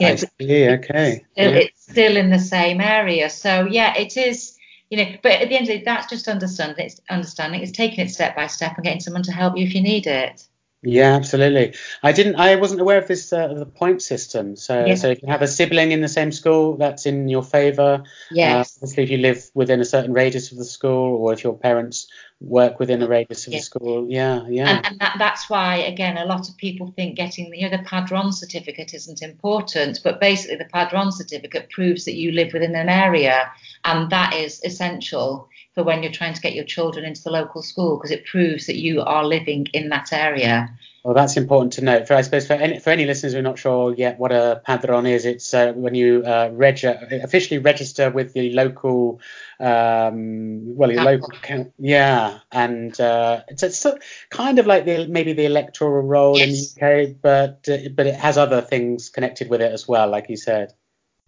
Know, I see. Okay. It's still, yeah. it's still in the same area. So yeah, it is. You know, but at the end of the day, that's just understanding. It's understanding. It's taking it step by step and getting someone to help you if you need it. Yeah, absolutely. I didn't. I wasn't aware of this uh, the point system. So, yeah. so if you have a sibling in the same school, that's in your favour. Yes. Uh, obviously, if you live within a certain radius of the school, or if your parents work within a radius of yeah. the school, yeah, yeah. And, and that, that's why, again, a lot of people think getting you know the padron certificate isn't important, but basically the padron certificate proves that you live within an area, and that is essential for when you're trying to get your children into the local school because it proves that you are living in that area. Well, that's important to note. For I suppose for any, for any listeners who are not sure yet what a padron is, it's uh, when you uh, reg- officially register with the local, um, well, your local, count, yeah, and uh, it's, it's kind of like the maybe the electoral roll yes. in the UK, but uh, but it has other things connected with it as well, like you said.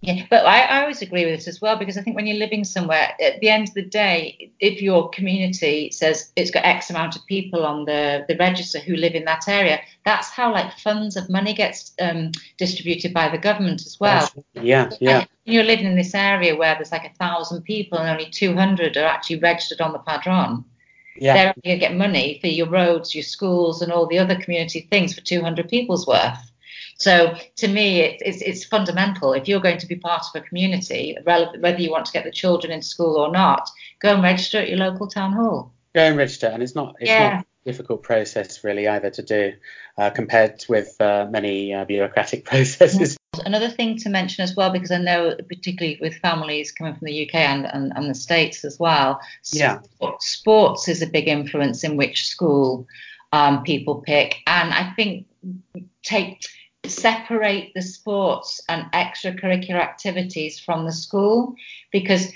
Yeah, but I, I always agree with this as well because I think when you're living somewhere, at the end of the day, if your community says it's got X amount of people on the, the register who live in that area, that's how like funds of money gets um, distributed by the government as well. Yeah, yeah. you're living in this area where there's like a thousand people and only 200 are actually registered on the padron. Yeah. They're going to get money for your roads, your schools, and all the other community things for 200 people's worth. So to me, it, it's, it's fundamental. If you're going to be part of a community, whether you want to get the children into school or not, go and register at your local town hall. Go and register, and it's not it's yeah. not a difficult process really either to do uh, compared with uh, many uh, bureaucratic processes. Another thing to mention as well, because I know particularly with families coming from the UK and, and, and the States as well, yeah. sports is a big influence in which school um, people pick, and I think take separate the sports and extracurricular activities from the school because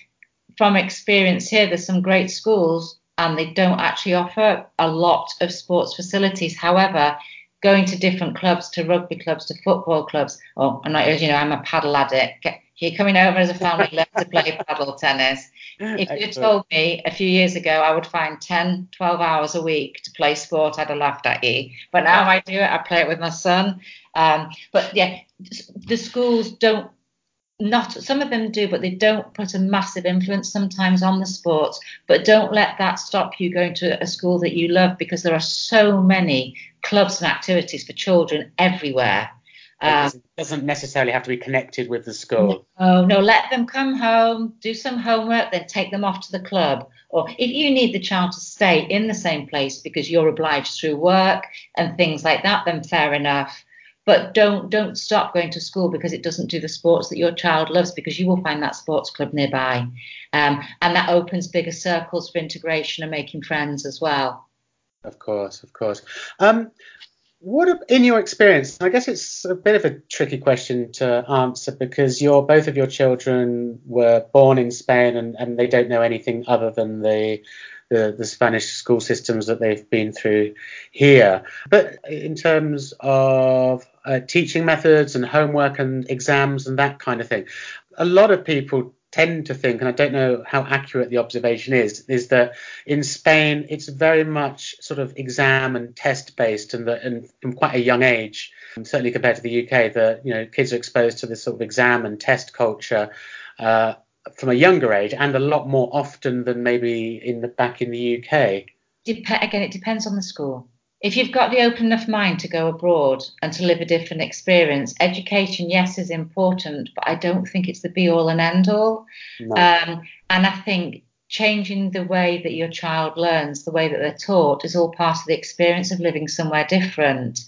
from experience here there's some great schools and they don't actually offer a lot of sports facilities however going to different clubs to rugby clubs to football clubs oh and I, as you know i'm a padel addict you're coming over as a family love to play padel tennis if you told me a few years ago I would find 10, 12 hours a week to play sport, I'd have laughed at you. But now I do it. I play it with my son. Um, but yeah, the schools don't not some of them do, but they don't put a massive influence sometimes on the sports. But don't let that stop you going to a school that you love because there are so many clubs and activities for children everywhere. It doesn't necessarily have to be connected with the school. No, no, let them come home, do some homework, then take them off to the club. Or if you need the child to stay in the same place because you're obliged through work and things like that, then fair enough. But don't don't stop going to school because it doesn't do the sports that your child loves because you will find that sports club nearby, um, and that opens bigger circles for integration and making friends as well. Of course, of course. Um, what, in your experience, I guess it's a bit of a tricky question to answer because your both of your children were born in Spain and, and they don't know anything other than the, the, the Spanish school systems that they've been through here. But in terms of uh, teaching methods and homework and exams and that kind of thing, a lot of people tend to think, and I don't know how accurate the observation is, is that in Spain it's very much sort of exam and test based, and, and from quite a young age, certainly compared to the UK, that you know kids are exposed to this sort of exam and test culture. Uh, from a younger age and a lot more often than maybe in the back in the UK. Dep- again, it depends on the school if you've got the open enough mind to go abroad and to live a different experience, education, yes, is important, but I don't think it's the be all and end all. No. Um, and I think changing the way that your child learns, the way that they're taught, is all part of the experience of living somewhere different.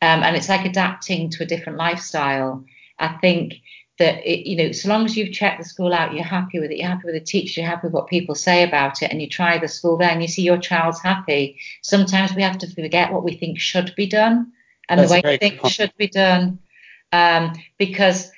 Um, and it's like adapting to a different lifestyle. I think that it, you know, so long as you've checked the school out, you're happy with it, you're happy with the teacher, you're happy with what people say about it, and you try the school there and you see your child's happy. Sometimes we have to forget what we think should be done and That's the way we think should be done, um, because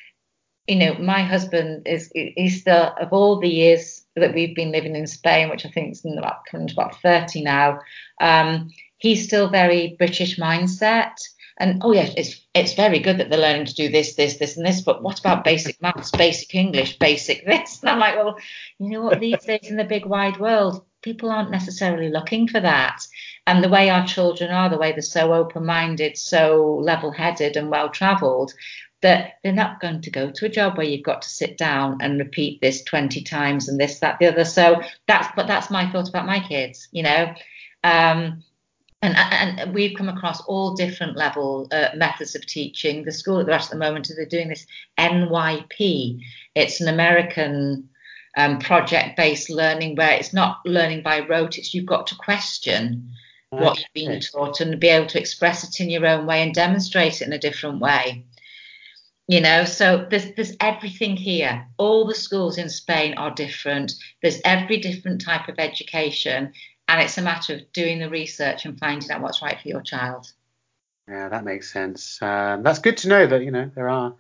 you know, my husband is he's still of all the years that we've been living in Spain, which I think is about coming to about 30 now. Um, he's still very British mindset. And oh yes, it's it's very good that they're learning to do this, this, this, and this. But what about basic maths, basic English, basic this? And I'm like, well, you know what? These days in the big wide world, people aren't necessarily looking for that. And the way our children are, the way they're so open-minded, so level-headed, and well-travelled, that they're not going to go to a job where you've got to sit down and repeat this 20 times and this, that, the other. So that's but that's my thought about my kids. You know. Um, and, and we've come across all different level uh, methods of teaching. The school that they're at the moment, they're doing this NYP. It's an American um, project-based learning where it's not learning by rote. It's you've got to question okay. what you've been taught and be able to express it in your own way and demonstrate it in a different way. You know, so there's there's everything here. All the schools in Spain are different. There's every different type of education, and it's a matter of doing the research and finding out what's right for your child. Yeah, that makes sense. Um, that's good to know that you know there are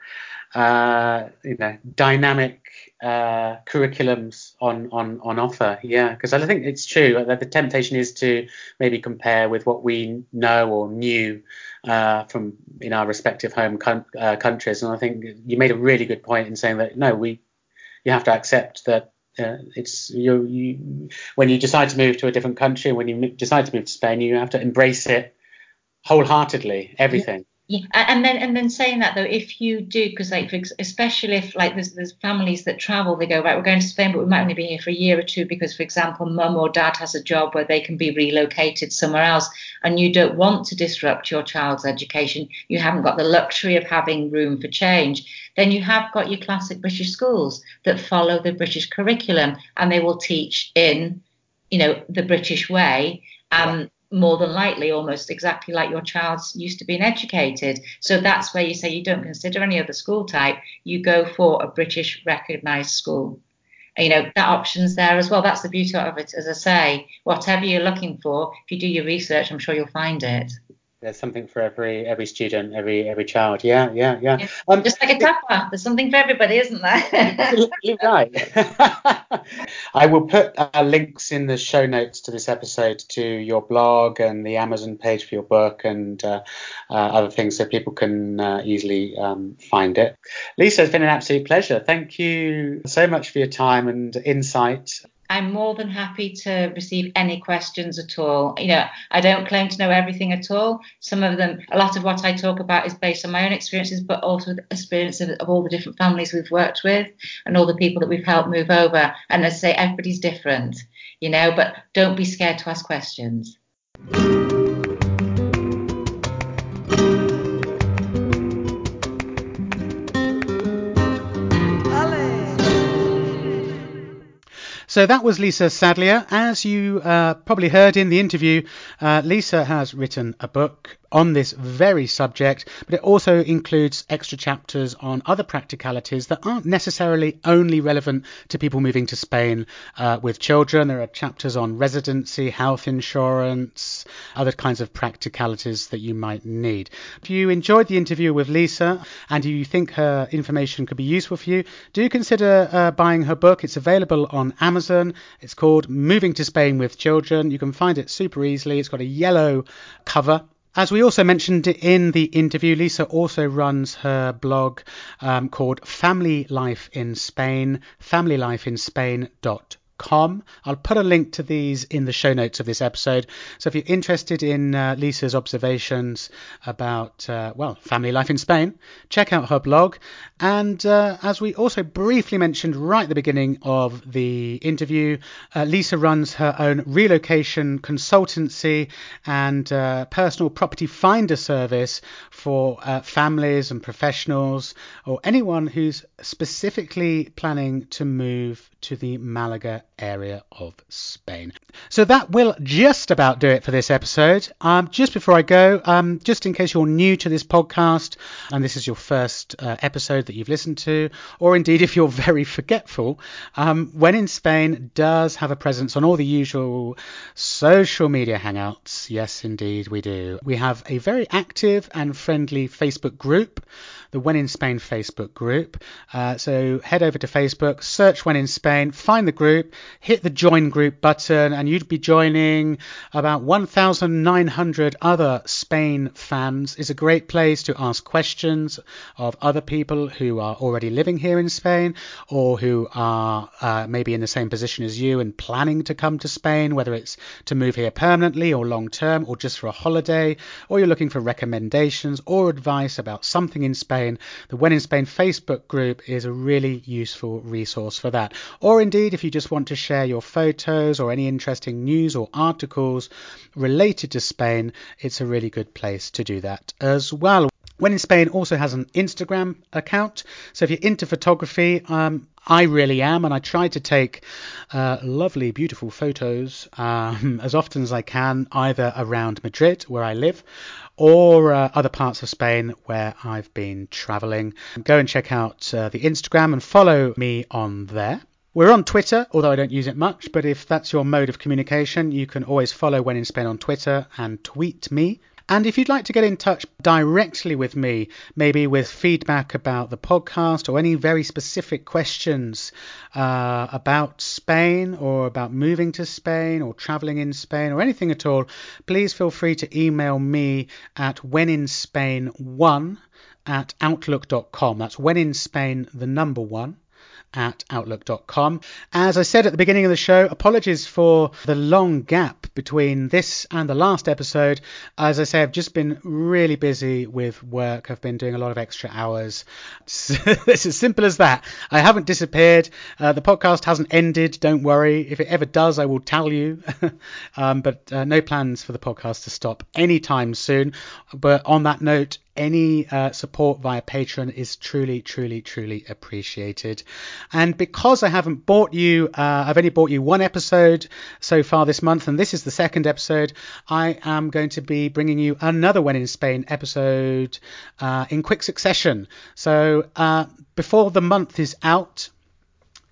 uh, you know dynamic uh, curriculums on on on offer. Yeah, because I think it's true that the temptation is to maybe compare with what we know or knew uh, from in our respective home com- uh, countries. And I think you made a really good point in saying that no, we you have to accept that uh, it's you, you when you decide to move to a different country, when you decide to move to Spain, you have to embrace it wholeheartedly, everything. Yeah, and then and then saying that though, if you do, because like for, especially if like there's there's families that travel, they go right, we're going to Spain, but we might only be here for a year or two because, for example, mum or dad has a job where they can be relocated somewhere else, and you don't want to disrupt your child's education. You haven't got the luxury of having room for change. Then you have got your classic British schools that follow the British curriculum, and they will teach in, you know, the British way. Um, more than mm-hmm. likely almost exactly like your child's used to being educated. So that's where you say you don't consider any other school type, you go for a British recognised school. You know, that option's there as well. That's the beauty of it. As I say, whatever you're looking for, if you do your research, I'm sure you'll find it there's something for every every student, every every child. Yeah, yeah, yeah. yeah. Um, Just like a tupper, there's something for everybody, isn't there? you right. I will put uh, links in the show notes to this episode to your blog and the Amazon page for your book and uh, uh, other things so people can uh, easily um, find it. Lisa, it's been an absolute pleasure. Thank you so much for your time and insight. I'm more than happy to receive any questions at all. You know, I don't claim to know everything at all. Some of them, a lot of what I talk about is based on my own experiences, but also the experience of, of all the different families we've worked with and all the people that we've helped move over. And as I say, everybody's different, you know, but don't be scared to ask questions. So that was Lisa Sadleir. As you uh, probably heard in the interview, uh, Lisa has written a book on this very subject, but it also includes extra chapters on other practicalities that aren't necessarily only relevant to people moving to Spain uh, with children. There are chapters on residency, health insurance, other kinds of practicalities that you might need. If you enjoyed the interview with Lisa and you think her information could be useful for you, do consider uh, buying her book. It's available on Amazon. It's called Moving to Spain with Children. You can find it super easily. It's got a yellow cover as we also mentioned in the interview, Lisa also runs her blog um, called Family Life in Spain, familylifeinspain.com com. I'll put a link to these in the show notes of this episode. So if you're interested in uh, Lisa's observations about, uh, well, family life in Spain, check out her blog. And uh, as we also briefly mentioned right at the beginning of the interview, uh, Lisa runs her own relocation consultancy and uh, personal property finder service for uh, families and professionals or anyone who's specifically planning to move to the Malaga area of Spain. So that will just about do it for this episode. Um, just before I go, um, just in case you're new to this podcast and this is your first uh, episode that you've listened to, or indeed if you're very forgetful, um, When in Spain does have a presence on all the usual social media hangouts. Yes, indeed, we do. We have a very active and friendly Facebook group the When in Spain Facebook group. Uh, so head over to Facebook, search When in Spain, find the group, hit the join group button, and you'd be joining about 1,900 other Spain fans. It's a great place to ask questions of other people who are already living here in Spain or who are uh, maybe in the same position as you and planning to come to Spain, whether it's to move here permanently or long term or just for a holiday, or you're looking for recommendations or advice about something in Spain Spain, the When in Spain Facebook group is a really useful resource for that. Or indeed, if you just want to share your photos or any interesting news or articles related to Spain, it's a really good place to do that as well. When in Spain also has an Instagram account, so if you're into photography, um, I really am, and I try to take uh, lovely, beautiful photos um, as often as I can, either around Madrid, where I live, or uh, other parts of Spain where I've been traveling. Go and check out uh, the Instagram and follow me on there. We're on Twitter, although I don't use it much, but if that's your mode of communication, you can always follow When in Spain on Twitter and tweet me and if you'd like to get in touch directly with me, maybe with feedback about the podcast or any very specific questions uh, about Spain or about moving to Spain or traveling in Spain or anything at all, please feel free to email me at wheninspain1 at outlook.com. That's when in Spain, the number one at outlook.com. As I said at the beginning of the show, apologies for the long gap between this and the last episode. As I say, I've just been really busy with work. I've been doing a lot of extra hours. it's as simple as that. I haven't disappeared. Uh, the podcast hasn't ended. Don't worry. If it ever does, I will tell you. um, but uh, no plans for the podcast to stop anytime soon. But on that note, any uh, support via Patreon is truly, truly, truly appreciated. And because I haven't bought you, uh, I've only bought you one episode so far this month, and this is the second episode, I am going to be bringing you another When in Spain episode uh, in quick succession. So uh, before the month is out,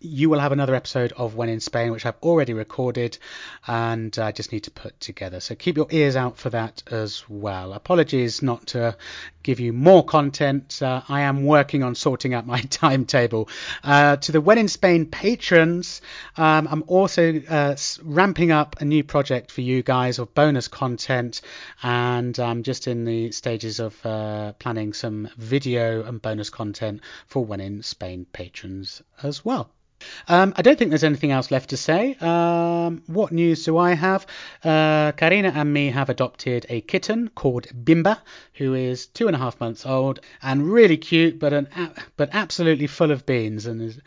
you will have another episode of When in Spain, which I've already recorded and I just need to put together. So keep your ears out for that as well. Apologies not to give you more content. Uh, I am working on sorting out my timetable. Uh, to the When in Spain patrons, um, I'm also uh, ramping up a new project for you guys of bonus content, and I'm just in the stages of uh, planning some video and bonus content for When in Spain patrons as well. Um, I don't think there's anything else left to say. Um, what news do I have? Uh, Karina and me have adopted a kitten called Bimba, who is two and a half months old and really cute, but an but absolutely full of beans. And is,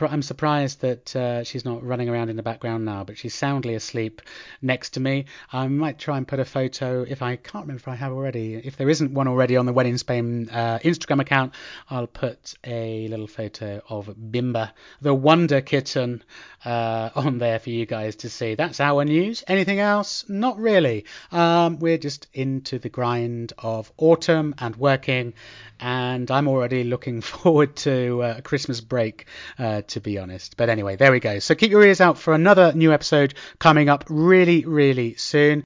I'm surprised that uh, she's not running around in the background now, but she's soundly asleep next to me. I might try and put a photo if I can't remember if I have already. If there isn't one already on the in Spain uh, Instagram account, I'll put a little photo of Bimba, the Wonder Kitten uh, on there for you guys to see. That's our news. Anything else? Not really. Um, we're just into the grind of autumn and working, and I'm already looking forward to uh, a Christmas break, uh, to be honest. But anyway, there we go. So keep your ears out for another new episode coming up really, really soon.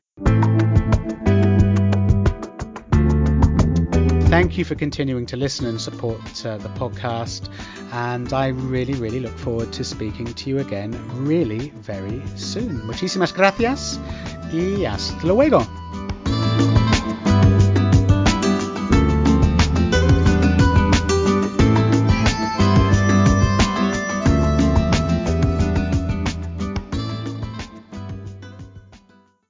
Thank you for continuing to listen and support uh, the podcast. And I really, really look forward to speaking to you again really very soon. Muchísimas gracias y hasta luego.